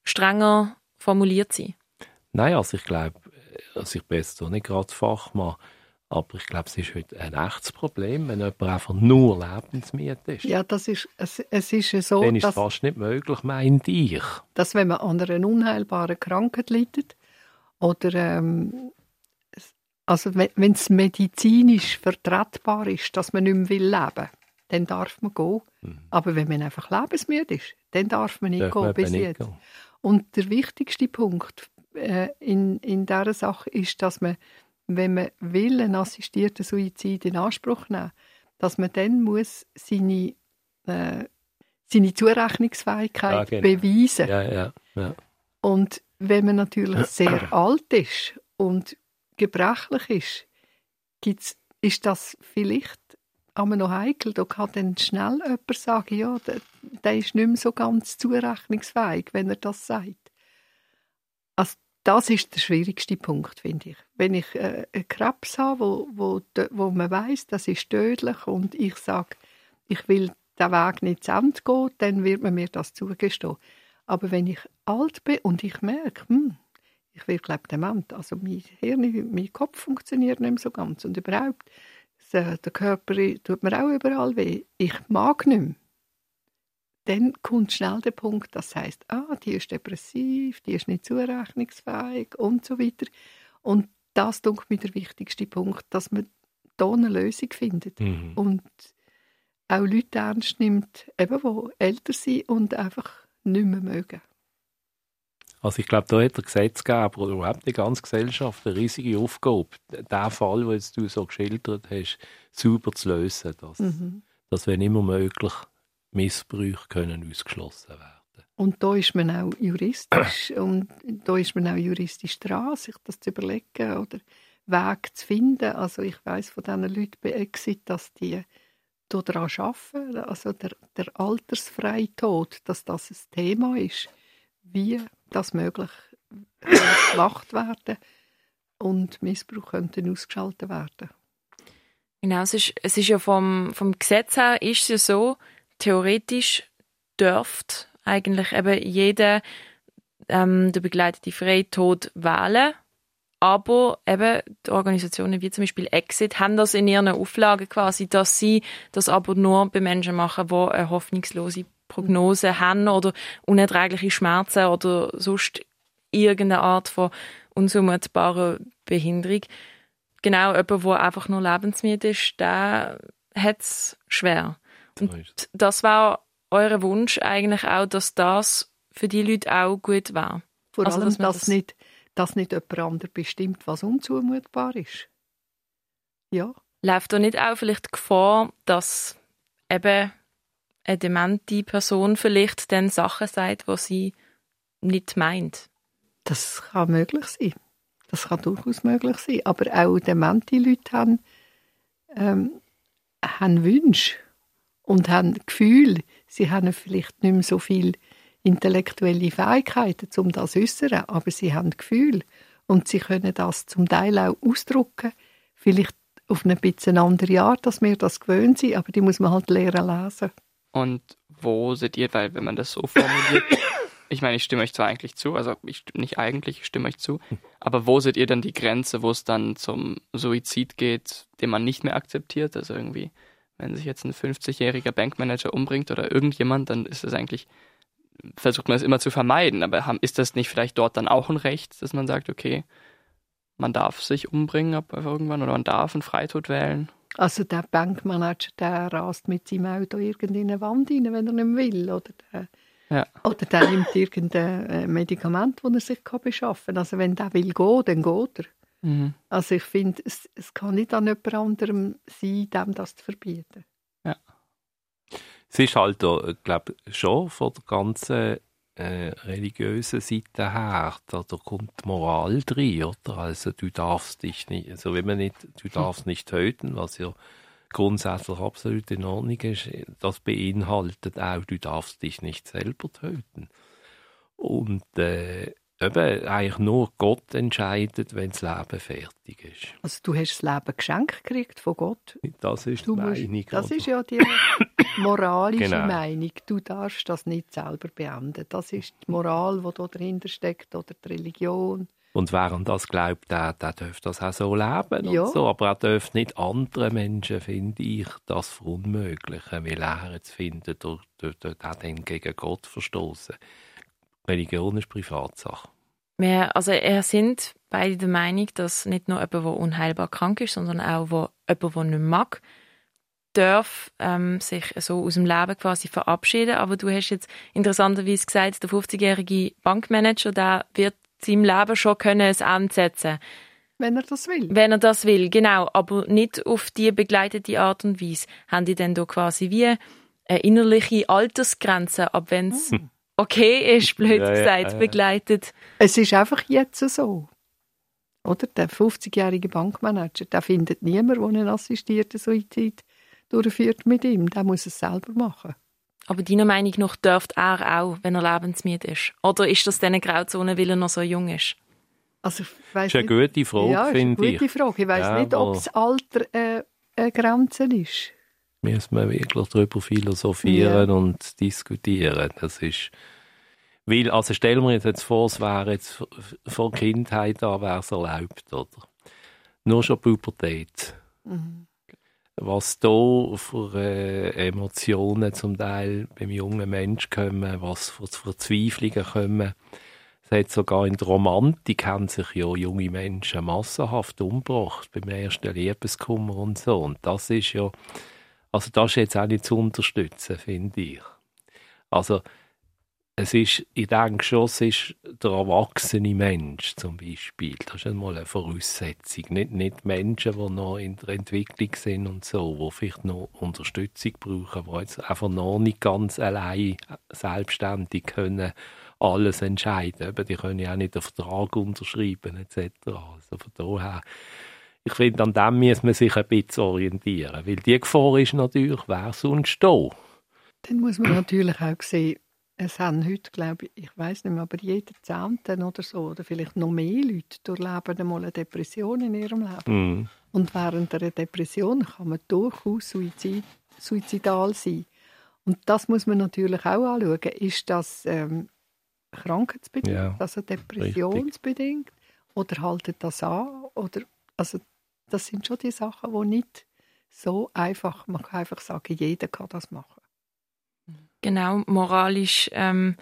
strenger formuliert sein? Nein, also ich glaube, also ich bin jetzt nicht gerade Fachmann, aber ich glaube, es ist heute ein echtes Problem, wenn jemand einfach nur lebensmiete ist. Ja, das ist, es, es ist so, Dann ist es fast nicht möglich, meint ich. Dass wenn man an einer unheilbaren Krankheit leidet oder ähm, also wenn es medizinisch vertretbar ist, dass man nicht mehr will leben dann darf man gehen. Mhm. Aber wenn man einfach lebensmüde ist, dann darf man nicht darf gehen man bis jetzt. Gehen. Und der wichtigste Punkt äh, in, in dieser Sache ist, dass man wenn man will, einen assistierten Suizid in Anspruch nehmen dass man dann muss seine, äh, seine Zurechnungsfähigkeit Ja, genau. beweisen Ja, ja, ja. Und wenn man natürlich sehr alt ist und gebrechlich ist, gibt's, ist das vielleicht aber noch heikel. Da kann dann schnell jemand sagen, ja, der, der ist nicht mehr so ganz zurechnungsfähig, wenn er das sagt. Also das ist der schwierigste Punkt, finde ich. Wenn ich äh, einen Krebs habe, wo, wo, wo man weiß, das ist tödlich und ich sage, ich will den Weg nicht zu Ende gehen, dann wird man mir das zugestehen. Aber wenn ich alt bin und ich merke, hm, ich werde glaube dement, also mein Hirn, mein Kopf funktioniert nicht mehr so ganz und überhaupt, der Körper tut mir auch überall weh, ich mag nicht mehr. Dann kommt schnell der Punkt, das heißt, ah, die ist depressiv, die ist nicht zurechnungsfähig und so weiter. Und das ist mir der wichtigste Punkt, dass man da eine Lösung findet Mhm. und auch Leute ernst nimmt, eben, die älter sind und einfach nicht mehr mögen. Also ich glaube, da hat der Gesetzgeber oder überhaupt die ganze Gesellschaft eine riesige Aufgabe, den Fall, den du so geschildert hast, sauber zu lösen. Dass, Mhm. dass wenn immer möglich Missbrüche können ausgeschlossen werden. Und da ist man auch juristisch und da ist man auch juristisch dran, sich das zu überlegen oder Weg zu finden. Also ich weiß von diesen Leuten bei Exit, dass die daran arbeiten, also der, der altersfreie Tod, dass das ein Thema ist, wie das möglich gemacht werden und Missbrauch könnte ausgeschaltet werden. Genau, es ist, es ist ja vom, vom Gesetz her ist es ja so, theoretisch dürft eigentlich eben jeder ähm, der begleitete Freitod wählen. Aber eben die Organisationen wie zum Beispiel Exit haben das in ihren Auflagen quasi, dass sie das aber nur bei Menschen machen, die eine hoffnungslose Prognose haben oder unerträgliche Schmerzen oder sonst irgendeine Art von unzumutbarer Behinderung. Genau, jemand, der einfach nur lebensmüde ist, der hat es schwer. Es. Das war euer Wunsch eigentlich auch, dass das für die Leute auch gut war. Vor Also, allem, dass dass, das- nicht, dass nicht jemand anderes bestimmt, was unzumutbar ist. Ja, Läuft da nicht auch vielleicht die Gefahr, dass eben eine demente Person vielleicht dann Sachen sagt, die sie nicht meint? das kann möglich sein. Das kann durchaus möglich sein. Aber auch demente Leute haben, ähm, haben Wünsche und haben Gefühle. Sie haben vielleicht nicht mehr so viel intellektuelle Fähigkeiten, um das zu äußern, aber sie haben Gefühle und sie können das zum Teil auch ausdrücken. Vielleicht auf eine bisschen andere Art, dass wir das gewöhnt sind, aber die muss man halt lernen lesen. Und wo seht ihr, weil wenn man das so formuliert, ich meine, ich stimme euch zwar eigentlich zu, also ich nicht eigentlich, ich stimme euch zu, aber wo seht ihr dann die Grenze, wo es dann zum Suizid geht, den man nicht mehr akzeptiert? Also irgendwie, wenn sich jetzt ein 50-jähriger Bankmanager umbringt oder irgendjemand, dann ist es eigentlich, versucht man es immer zu vermeiden, aber haben- ist das nicht vielleicht dort dann auch ein Recht, dass man sagt, okay, man darf sich umbringen ab irgendwann oder man darf einen Freitod wählen? Also der Bankmanager, der rast mit seinem Auto irgendeine Wand rein, wenn er nicht will. Oder der, Ja. oder der nimmt irgendein äh, Medikament, das er sich kann beschaffen kann. Also wenn der will gehen, dann geht er. Mhm. Also ich finde, es, es kann nicht an jemand anderem sein, dem das zu verbieten. Es ist halt, glaube schon von der ganzen äh, religiösen Seite her, da, da kommt die Moral drin, oder? Also du darfst dich nicht, also wenn man nicht, du darfst nicht töten, was ja grundsätzlich absolut in Ordnung ist, das beinhaltet auch, du darfst dich nicht selber töten. Und äh, eben, eigentlich nur Gott entscheidet, wenn das Leben fertig ist. Also du hast das Leben geschenkt gekriegt von Gott. Das ist Du die musst, Meinung. das oder? ist ja die moralische Genau. Meinung. Du darfst das nicht selber beenden. Das ist die Moral, die da dahinter steckt, oder die Religion. Und während das glaubt, der, der darf das auch so leben Ja. und so. Aber er darf nicht andere Menschen, finde ich, das verunmöglichen, weil er jetzt findet, durch, durch, durch den gegen Gott verstoßen. Religion ist Privatsache. Wir, also wir sind beide der Meinung, dass nicht nur jemand, der unheilbar krank ist, sondern auch wo, jemand, der nicht mag, darf ähm, sich so aus dem Leben quasi verabschieden. Aber du hast jetzt interessanterweise gesagt, der 50-jährige Bankmanager, der wird seinem Leben schon können ein Ende setzen wenn er das will. Wenn er das will, genau, aber nicht auf die begleitete Art und Weise. Haben die denn da quasi wie eine innerliche Altersgrenze, ab wenn es hm. Okay ist, blöd ja, gesagt, ja, ja. begleitet? Es ist einfach jetzt so. Oder? Der 50-jährige Bankmanager, der findet niemand, der einen assistierten Suizid durchführt mit ihm. Der muss es selber machen. Aber deiner Meinung nach dürfte er auch, wenn er lebensmüde ist? Oder ist das dann eine Grauzone, weil er noch so jung ist? Also, ich das ist eine gute Frage, ja, finde ich. gute Frage. Ich weiss ja, nicht, ob das Alter äh, eine Grenze ist. Müssen wir wirklich darüber philosophieren ja. und diskutieren. Das ist... Weil, also stellen wir uns jetzt vor, es wäre jetzt von Kindheit an wäre es erlaubt, oder? Nur schon Pubertät. Mhm was da für äh, Emotionen zum Teil beim jungen Menschen kommen, was für Verzweiflungen kommen. Es hat sogar in der Romantik haben sich ja junge Menschen massenhaft umgebracht beim ersten Liebeskummer und so. Und das ist ja, also das ist jetzt auch nicht zu unterstützen, finde ich. Also es ist, ich denke schon, es ist der erwachsene Mensch zum Beispiel. Das ist einmal eine Voraussetzung. Nicht, nicht Menschen, die noch in der Entwicklung sind und so, die vielleicht noch Unterstützung brauchen, die jetzt einfach noch nicht ganz allein selbstständig können alles entscheiden. Die können ja auch nicht einen Vertrag unterschreiben etc. Also von daher, ich finde, an dem muss man sich ein bisschen orientieren, weil die Gefahr ist natürlich, wer sonst da? Dann muss man natürlich auch sehen, es haben heute, glaube ich, ich weiß nicht mehr, aber jeder Zehnte oder so, oder vielleicht noch mehr Leute durchleben einmal eine Depression in ihrem Leben. Mm. Und während einer Depression kann man durchaus suizid, suizidal sein. Und das muss man natürlich auch anschauen. Ist das ähm, krankheitsbedingt, ja, also depressionsbedingt, richtig. oder haltet das an? Oder, also, das sind schon die Sachen, die nicht so einfach, man kann einfach sagen, jeder kann das machen. Genau, moralisch. Ähm,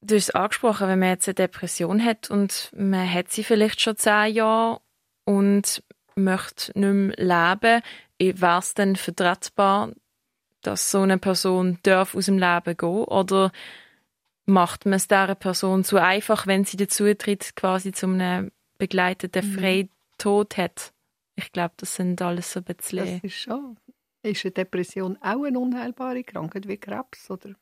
du hast es angesprochen, wenn man jetzt eine Depression hat und man hat sie vielleicht schon zehn Jahre und möchte nicht mehr leben, wäre es dann vertretbar, dass so eine Person darf aus dem Leben gehen oder macht man es dieser Person zu einfach, wenn sie dazu tritt, quasi zu einem begleiteten mhm. Freitod hat? Ich glaube, das sind alles so ein bisschen... Das ist schon ist eine Depression auch eine unheilbare Krankheit wie Krebs? Oder?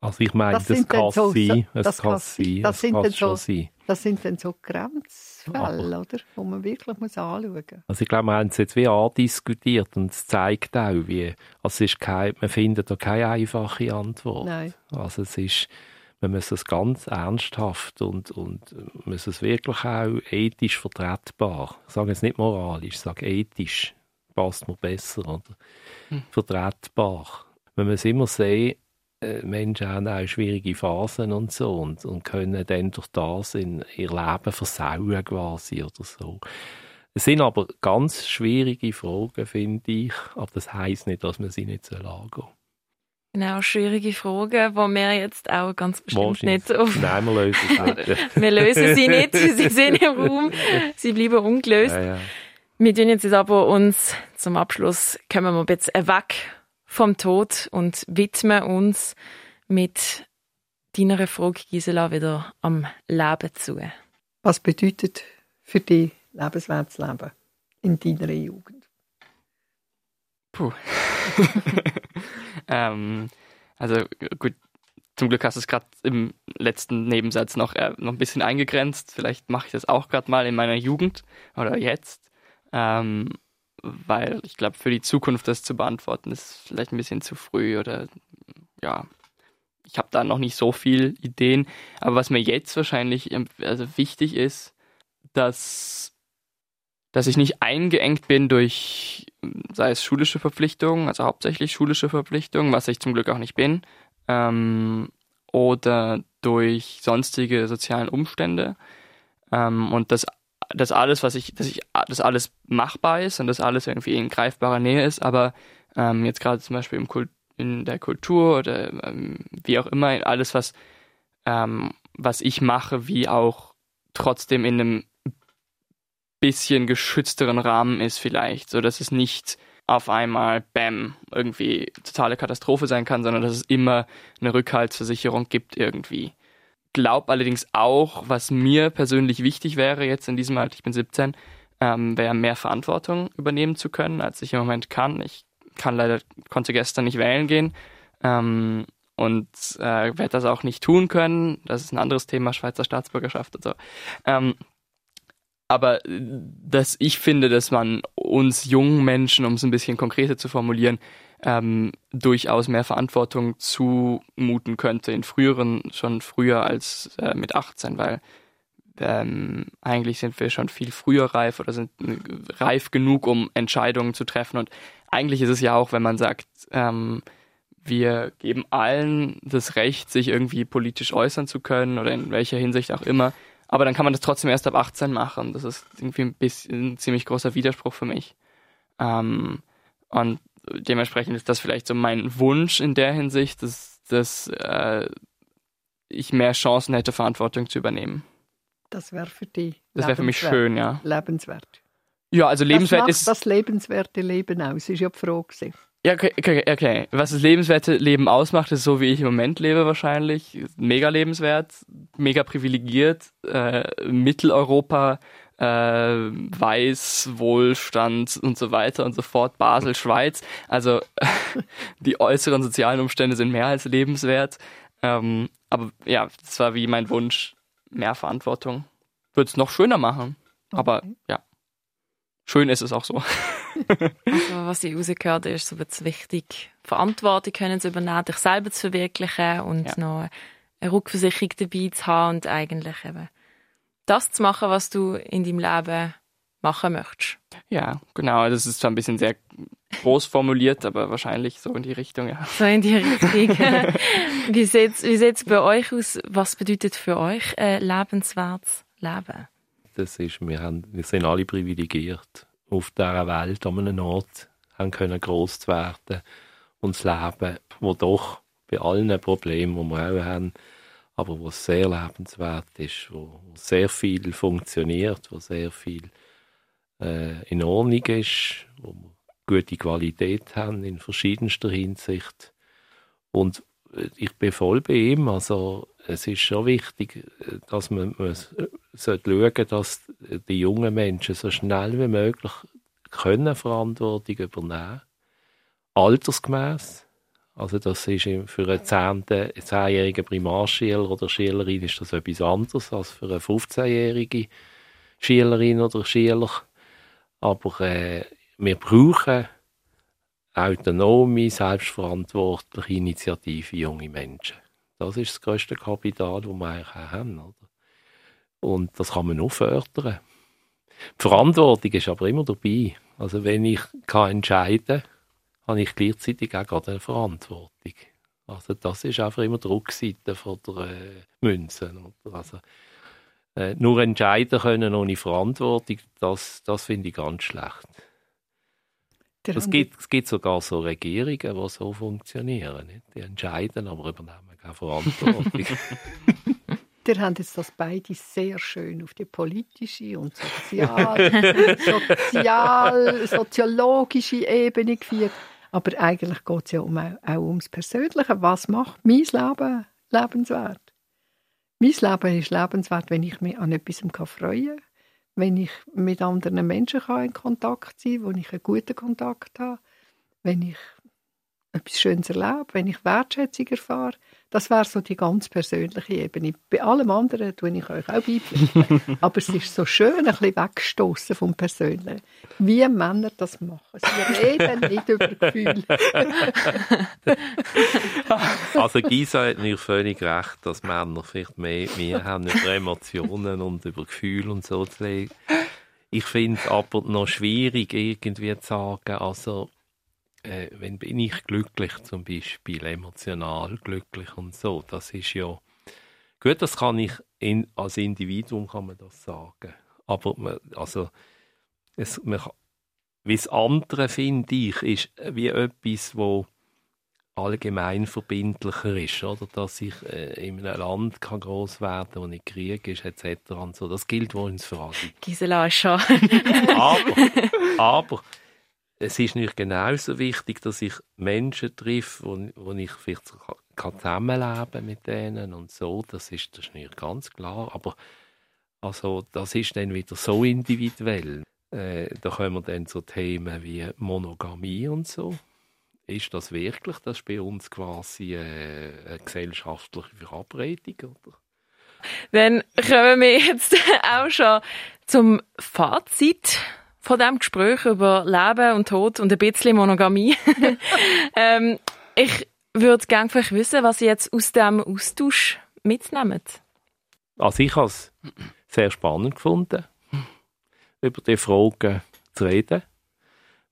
Also ich meine, das, das kann so, sein. Das, das kann sein. Das, sind dann so, sein. das sind dann so Grenzfälle, Aber, oder? Wo man wirklich muss anschauen muss. Also ich glaube, wir haben es jetzt wie andiskutiert und es zeigt auch, wie, also es ist kein, man findet da keine einfache Antwort. Nein. Also es ist, man muss es ganz ernsthaft und, und muss es wirklich auch ethisch vertretbar, ich sage jetzt nicht moralisch, ich sage ethisch passt mir besser, oder? Hm. Vertretbar. Wenn man es immer sieht, äh, Menschen haben auch schwierige Phasen und so und, und können dann durch das in ihr Leben versauen quasi oder so. Es sind aber ganz schwierige Fragen, finde ich, aber das heißt nicht, dass man sie nicht angehen soll. Genau, schwierige Fragen, die wir jetzt auch ganz bestimmt nicht auf... Nein, wir lösen sie nicht. wir lösen sie nicht, sie sind im Raum, sie bleiben ungelöst. Ja, ja. Wir tun jetzt aber uns zum Abschluss kommen wir ein bisschen weg vom Tod und widmen uns mit deiner Frage, Gisela, wieder am Leben zu. Was bedeutet für dich lebenswertes Leben in deiner Jugend? Puh. ähm, also gut, zum Glück hast du es gerade im letzten Nebensatz noch, äh, noch ein bisschen eingegrenzt. Vielleicht mache ich das auch gerade mal in meiner Jugend oder jetzt. Ähm, weil ich glaube, für die Zukunft das zu beantworten, ist vielleicht ein bisschen zu früh oder ja, ich habe da noch nicht so viel Ideen. Aber was mir jetzt wahrscheinlich also wichtig ist, dass, dass ich nicht eingeengt bin durch, sei es schulische Verpflichtungen, also hauptsächlich schulische Verpflichtungen, was ich zum Glück auch nicht bin, ähm, oder durch sonstige sozialen Umstände. Ähm, und dass dass alles, was ich, dass ich, dass alles machbar ist und dass alles irgendwie in greifbarer Nähe ist, aber ähm, jetzt gerade zum Beispiel im Kult, in der Kultur oder ähm, wie auch immer, alles, was, ähm, was ich mache, wie auch trotzdem in einem bisschen geschützteren Rahmen ist vielleicht, so dass es nicht auf einmal, bam, irgendwie totale Katastrophe sein kann, sondern dass es immer eine Rückhaltsversicherung gibt irgendwie. glaube allerdings auch, was mir persönlich wichtig wäre jetzt in diesem Alter, ich bin 17, ähm, wäre mehr Verantwortung übernehmen zu können, als ich im Moment kann. Ich kann leider, konnte gestern nicht wählen gehen ähm, und äh, werde das auch nicht tun können. Das ist ein anderes Thema, Schweizer Staatsbürgerschaft und so. Ähm, aber äh, dass ich finde, dass man uns jungen Menschen, um es ein bisschen konkreter zu formulieren, ähm, durchaus mehr Verantwortung zumuten könnte in früheren, schon früher als äh, mit 18, weil ähm, eigentlich sind wir schon viel früher reif oder sind äh, reif genug, um Entscheidungen zu treffen. Und eigentlich ist es ja auch, wenn man sagt, ähm, wir geben allen das Recht, sich irgendwie politisch äußern zu können oder in welcher Hinsicht auch immer. Aber dann kann man das trotzdem erst ab 18 machen. Das ist irgendwie ein bisschen ein ziemlich großer Widerspruch für mich. Ähm, und dementsprechend ist das vielleicht so mein Wunsch in der Hinsicht, dass, dass äh, ich mehr Chancen hätte, Verantwortung zu übernehmen. Das wäre für dich. Das wäre für mich schön, ja. Lebenswert. Ja, also lebenswert Was macht ist. das lebenswerte Leben aus? Ist ja die Frage. Ja, okay, okay, okay. Was das lebenswerte Leben ausmacht, ist so, wie ich im Moment lebe wahrscheinlich. Mega lebenswert, mega privilegiert, äh, Mitteleuropa, äh, Weiß, Wohlstand und so weiter und so fort, Basel, Schweiz. Also die äußeren sozialen Umstände sind mehr als lebenswert. Ähm, aber ja, das war wie mein Wunsch, mehr Verantwortung. Würde es noch schöner machen. Aber Okay. ja, schön ist es auch so. Also, was ich rausgehört habe, ist so jetzt wichtig, Verantwortung können zu übernehmen, dich selber zu verwirklichen und Ja. noch eine Rückversicherung dabei zu haben und eigentlich eben das zu machen, was du in deinem Leben machen möchtest. Ja, genau. Das ist zwar ein bisschen sehr groß formuliert, aber wahrscheinlich so in die Richtung, ja. So in die Richtung. wie sieht es wie sieht's bei euch aus? Was bedeutet für euch ein lebenswertes Leben? Das ist, wir, haben, wir sind alle privilegiert auf dieser Welt, an einem Ort, haben können gross zu werden und das Leben, wo doch bei allen Problemen, die wir auch haben, aber wo sehr lebenswert ist, wo, sehr viel funktioniert, wo sehr viel äh, in Ordnung ist, wo wir gute Qualität haben in verschiedenster Hinsicht. Und äh, ich bin voll bei ihm. Also es ist schon wichtig, äh, dass man, man schauen, dass die jungen Menschen so schnell wie möglich können Verantwortung übernehmen. Altersgemäß. Also das ist für einen zehnjährigen Primarschüler oder Schülerin ist das etwas anderes als für eine 15-jährige Schülerin oder Schüler. Aber äh, wir brauchen autonome, selbstverantwortliche, initiative junge Menschen. Das ist das grösste Kapital, das wir eigentlich haben. Oder? Und das kann man nur fördern. Die Verantwortung ist aber immer dabei. Also wenn ich kann entscheiden kann, habe ich gleichzeitig auch gerade eine Verantwortung. Also das ist einfach immer die Rückseite von der äh, Münze. Also, äh, nur entscheiden können ohne Verantwortung, das, das finde ich ganz schlecht. Der Es gibt, es gibt sogar so Regierungen, die so funktionieren. Nicht? Die entscheiden, aber übernehmen keine Verantwortung. Ihr habt jetzt das beide sehr schön auf die politische und sozial, sozial soziologische Ebene geführt. Aber eigentlich geht es ja um, auch ums Persönliche. Was macht mein Leben lebenswert? Mein Leben ist lebenswert, wenn ich mich an etwas freuen kann, wenn ich mit anderen Menschen in Kontakt sein kann, wo ich einen guten Kontakt habe, wenn ich etwas Schönes erlebe, wenn ich Wertschätzung erfahre. Das wäre so die ganz persönliche Ebene. Bei allem anderen tue ich euch auch beipflichten. Aber es ist so schön, ein bisschen weggestoßen vom Persönlichen. Wie Männer das machen. Sie reden nicht über Gefühle. also Gisa hat mir völlig recht, dass Männer vielleicht mehr, mehr haben über Emotionen und über Gefühle und so zu legen. Ich finde es aber noch schwierig, irgendwie zu sagen, also äh, wenn bin ich glücklich zum Beispiel, emotional glücklich und so, das ist ja gut, das kann ich in, als Individuum kann man das sagen, aber man, also es, man, wie das andere finde ich, ist wie etwas, wo allgemein verbindlicher ist, oder? Dass ich äh, in einem Land kann groß werden, wo nicht Krieg ist, etc. Und so. Das gilt wohl für alle. Gisela ist schon. Aber, aber es ist nicht genauso wichtig, dass ich Menschen treffe, wo, wo ich vielleicht kann zusammenleben mit denen und so. Das ist, das ist nicht ganz klar. Aber also, das ist dann wieder so individuell. Äh, da kommen dann so Themen wie Monogamie und so. Ist das wirklich? Das ist bei uns quasi äh, eine gesellschaftliche Verabredung, oder? Dann kommen wir jetzt auch schon zum Fazit von dem Gespräch über Leben und Tod und ein bisschen Monogamie. ähm, ich würde gerne wissen, was Sie jetzt aus dem Austausch mitnehmen. Also ich habe es sehr spannend gefunden, über die Fragen zu reden.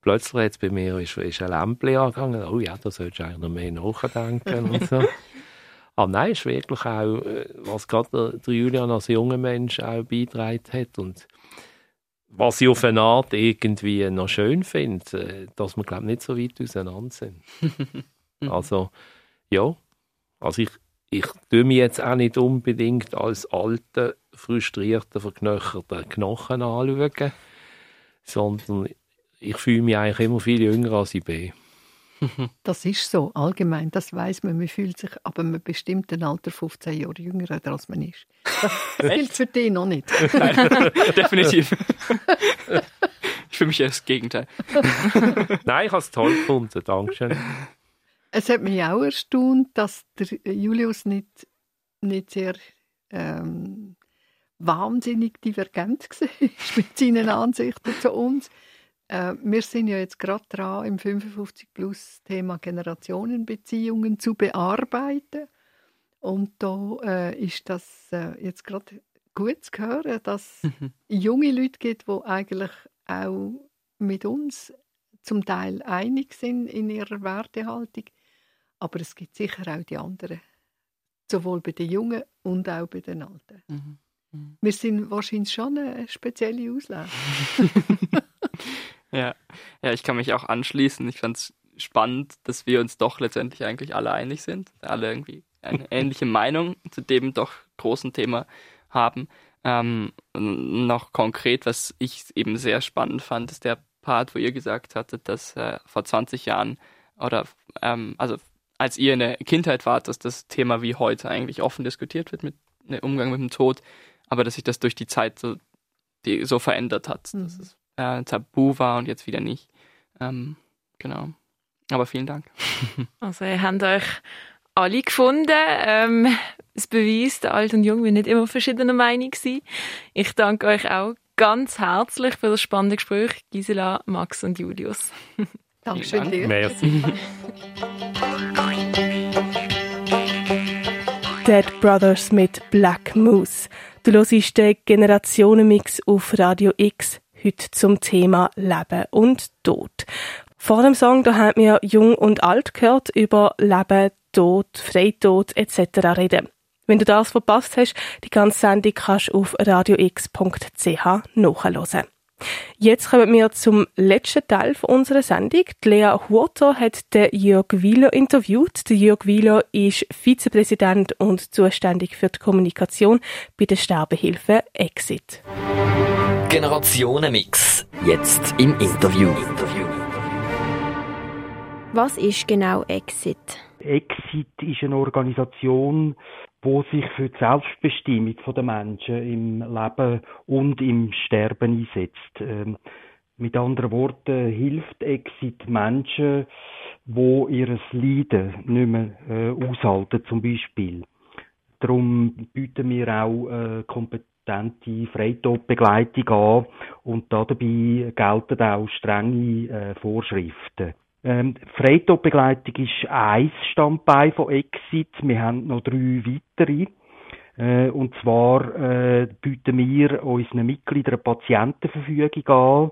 Plötzlich jetzt bei mir ist, ist ein Lämpchen angegangen. Oh ja, da solltest du eigentlich noch mehr nachdenken und so. Aber nein, es ist wirklich auch, äh, was gerade der, Julian als junger Mensch auch beigetragen hat und was ich auf eine Art irgendwie noch schön finde, äh, dass wir, glaube ich, nicht so weit auseinander sind. also, ja, also ich, ich tue mich jetzt auch nicht unbedingt als alter, frustrierter, verknöcherter Knochen anschauen, sondern ich fühle mich eigentlich immer viel jünger als ich bin. Das ist so, allgemein, das weiß man. Man fühlt sich ab einem bestimmten Alter 15 Jahre jünger, als man ist. Das gilt für dich noch nicht. Nein, definitiv. Ich fühle mich eher das Gegenteil. Nein, ich habe es toll gefunden, Dankeschön. Es hat mich auch erstaunt, dass der Julius nicht, nicht sehr ähm, wahnsinnig divergent war mit seinen Ansichten zu uns. Äh, wir sind ja jetzt gerade dran, im 55 Plus Thema Generationenbeziehungen zu bearbeiten. Und da äh, ist das äh, jetzt gerade gut zu hören, dass es mhm. junge Leute gibt, die eigentlich auch mit uns zum Teil einig sind in ihrer Wertehaltung. Aber es gibt sicher auch die anderen. Sowohl bei den Jungen und auch bei den Alten. Mhm. Mhm. Wir sind wahrscheinlich schon eine spezielle Auslese. Ja, ja, ich kann mich auch anschließen. Ich fand es spannend, dass wir uns doch letztendlich eigentlich alle einig sind, alle irgendwie eine ähnliche Meinung zu dem doch großen Thema haben. Ähm, noch konkret, was ich eben sehr spannend fand, ist der Part, wo ihr gesagt hattet, dass äh, vor 20 Jahren oder ähm, also als ihr in der Kindheit wart, dass das Thema wie heute eigentlich offen diskutiert wird mit dem Umgang mit dem Tod, aber dass sich das durch die Zeit so, die, so verändert hat. Mhm. Das ist äh, tabu war und jetzt wieder nicht. Ähm, genau. Aber vielen Dank. Also ihr habt euch alle gefunden. Ähm, es beweist, alt und jung wir nicht immer verschiedener Meinung sind. Ich danke euch auch ganz herzlich für das spannende Gespräch, Gisela, Max und Julius. Dankeschön dir. Merci. Dead Brothers mit Black Moose. Du hörst den Generationenmix auf Radio X heute zum Thema Leben und Tod. Vor dem Song da haben wir Jung und Alt gehört über Leben, Tod, Freitod etc. reden. Wenn du das verpasst hast, die ganze Sendung kannst du auf radiox.ch nachhören. Jetzt kommen wir zum letzten Teil unserer Sendung. Die Lea Huerto hat den Jörg Wieler interviewt. Der Jörg Wieler ist Vizepräsident und zuständig für die Kommunikation bei der Sterbehilfe Exit. Generationenmix. Jetzt im Interview. Was ist genau Exit? Exit ist eine Organisation, wo sich für die Selbstbestimmung der Menschen im Leben und im Sterben einsetzt. Ähm, mit anderen Worten hilft Exit Menschen, wo ihres Leiden nicht mehr äh, aushalten, zum Beispiel. Darum bieten wir auch äh, kompetente Freitodbegleitung an und dabei gelten auch strenge äh, Vorschriften. Ähm, Freitodbegleitung ist ein Standbein von Exit. Wir haben noch drei weitere. Äh, und zwar äh, bieten wir unseren Mitgliedern eine Patientenverfügung an.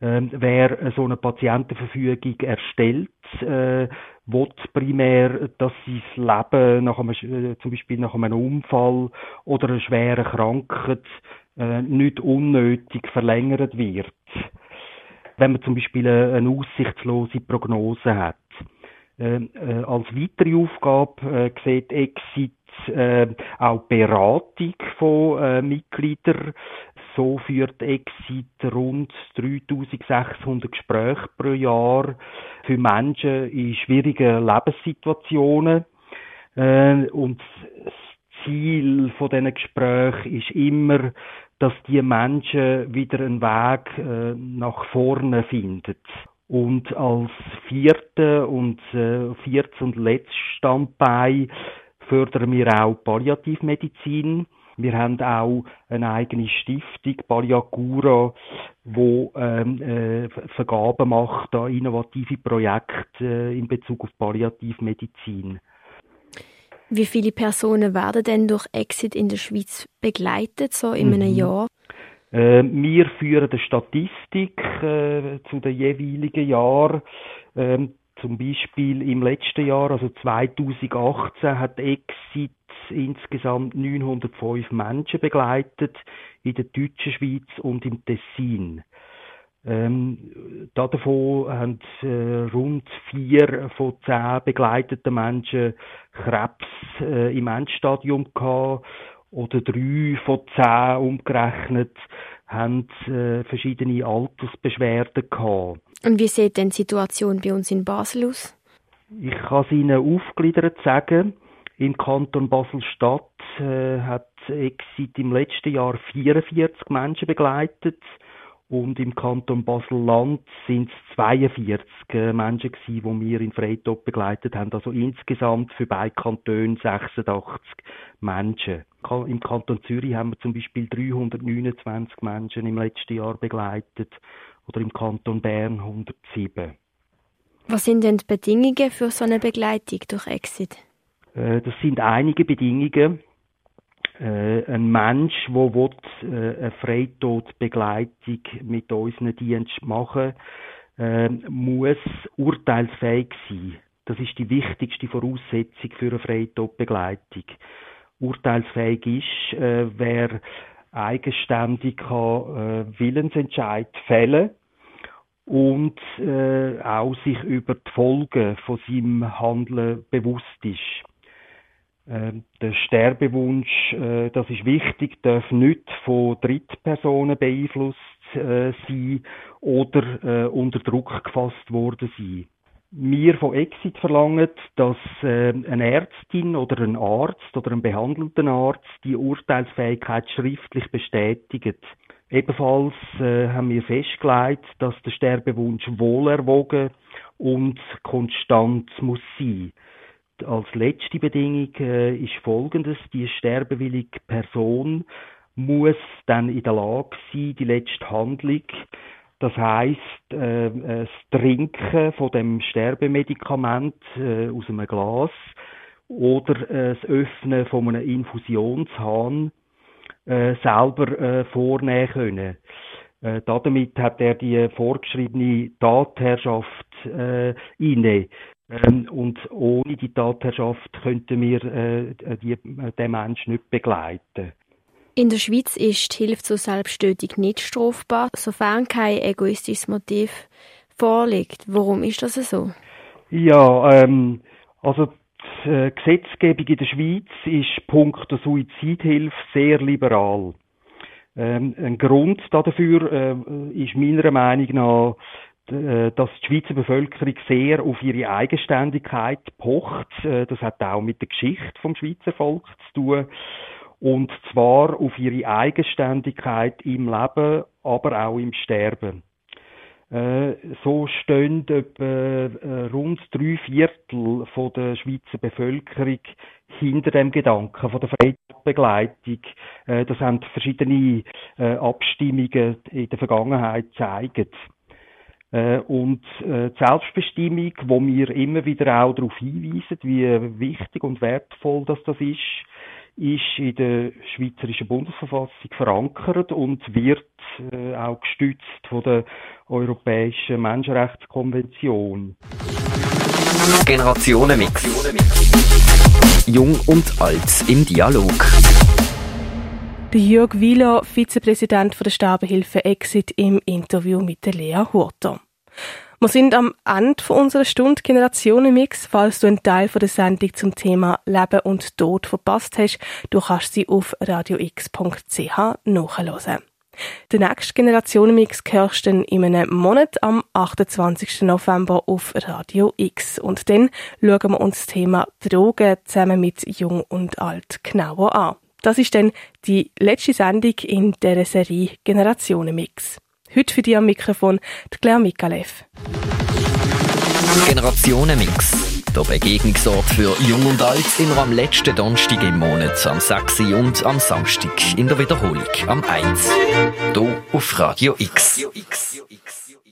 Ähm, wer so eine Patientenverfügung erstellt, äh, will primär, dass sein Leben nach einem, äh, zum Beispiel nach einem Unfall oder einer schweren Krankheit äh, nicht unnötig verlängert wird. Wenn man zum Beispiel eine, eine aussichtslose Prognose hat. Ähm, äh, als weitere Aufgabe äh, sieht Exit äh, auch Beratung von äh, Mitgliedern so führt Exit rund 3600 Gespräche pro Jahr für Menschen in schwierigen Lebenssituationen. Äh, und das Ziel von diesen Gesprächen ist immer, dass die Menschen wieder einen Weg äh, nach vorne finden. Und als vierte und äh, viertes und letztes Standbein fördern wir auch Palliativmedizin. Wir haben auch eine eigene Stiftung, Palliacura, wo ähm, äh, Vergaben macht an innovative Projekte äh, in Bezug auf Palliativmedizin. Wie viele Personen werden denn durch Exit in der Schweiz begleitet, so in einem mhm. Jahr? Äh, wir führen eine Statistik äh, zu den jeweiligen Jahren. Ähm, zum Beispiel im letzten Jahr, also 2018, hat Exit insgesamt 905 Menschen begleitet in der deutschen Schweiz und im Tessin. Ähm, davon haben äh, rund vier von zehn begleiteten Menschen Krebs äh, im Endstadium gehabt oder drei von zehn umgerechnet haben äh, verschiedene Altersbeschwerden gehabt. Und wie sieht denn die Situation bei uns in Basel aus? Ich kann es Ihnen aufgliedert sagen. Im Kanton Basel-Stadt äh, hat Exit im letzten Jahr 44 Menschen begleitet und im Kanton Basel-Land sind es 42 äh, Menschen gewesen, die wir in Freitop begleitet haben. Also insgesamt für beide Kantone 86 Menschen. Im Kanton Zürich haben wir zum Beispiel 329 Menschen im letzten Jahr begleitet oder im Kanton Bern 107. Was sind denn die Bedingungen für so eine Begleitung durch Exit? Äh, das sind einige Bedingungen äh, ein Mensch, der will, äh, eine Freitodbegleitung mit unseren Dienst machen äh, muss urteilsfähig sein. Das ist die wichtigste Voraussetzung für eine Freitodbegleitung. Urteilsfähig ist, äh, wer eigenständig kann, äh, Willensentscheid fällen und äh, auch sich über die Folgen von seinem Handeln bewusst ist. Ähm, der Sterbewunsch, äh, das ist wichtig, darf nicht von Drittpersonen beeinflusst äh, sein oder äh, unter Druck gefasst worden sein. Wir von Exit verlangen, dass eine Ärztin oder ein Arzt oder ein behandelnder Arzt die Urteilsfähigkeit schriftlich bestätigt. Ebenfalls haben wir festgelegt, dass der Sterbewunsch wohlerwogen und konstant muss sein als letzte Bedingung äh, ist folgendes. Die sterbewillige Person muss dann in der Lage sein, die letzte Handlung, das heißt äh, das Trinken von dem Sterbemedikament äh, aus einem Glas oder äh, das Öffnen von einem Infusionshahn äh, selber äh, vornehmen können. Äh, damit hat er die vorgeschriebene Tatherrschaft äh, inne. Ähm, und ohne die Tatherrschaft könnten wir äh, die, den Menschen nicht begleiten. In der Schweiz ist die Hilfe zur Selbsttötung nicht strafbar, sofern kein egoistisches Motiv vorliegt. Warum ist das so? Ja, ähm, also die äh, Gesetzgebung in der Schweiz ist Punkt der Suizidhilfe sehr liberal. Ähm, ein Grund dafür äh, ist meiner Meinung nach äh, dass die Schweizer Bevölkerung sehr auf ihre Eigenständigkeit pocht. Äh, das hat auch mit der Geschichte vom Schweizer Volk zu tun. Und zwar auf ihre Eigenständigkeit im Leben, aber auch im Sterben. Äh, so stehen etwa rund drei Viertel der Schweizer Bevölkerung hinter dem Gedanken von der Freiheitsbegleitung. Das haben verschiedene Abstimmungen in der Vergangenheit gezeigt. Äh, und äh, die Selbstbestimmung, wo wir immer wieder auch darauf hinweisen, wie wichtig und wertvoll das ist, ist in der Schweizerischen Bundesverfassung verankert und wird äh, auch gestützt von der Europäischen Menschenrechtskonvention. Generationenmix. Jung und alt im Dialog. Der Jörg Wieler, Vizepräsident der Sterbehilfe Exit im Interview mit der Lea Hurter. Wir sind am Ende unserer Stunde Generationenmix. Falls du einen Teil der Sendung zum Thema Leben und Tod verpasst hast, du kannst sie auf radiox.ch nachhören. Der nächste Generationenmix hörst du dann in einem Monat am 28. November auf Radio X. Und dann schauen wir uns das Thema Drogen zusammen mit Jung und Alt genauer an. Das ist dann die letzte Sendung in der Serie Generationenmix. Heute für dich am Mikrofon die Claire Mikalev. Generationenmix. Der Begegnungsort für Jung und Alt immer am letzten Donnerstag im Monat, am 6. und am Samstag in der Wiederholung am 1. Hier auf Radio X.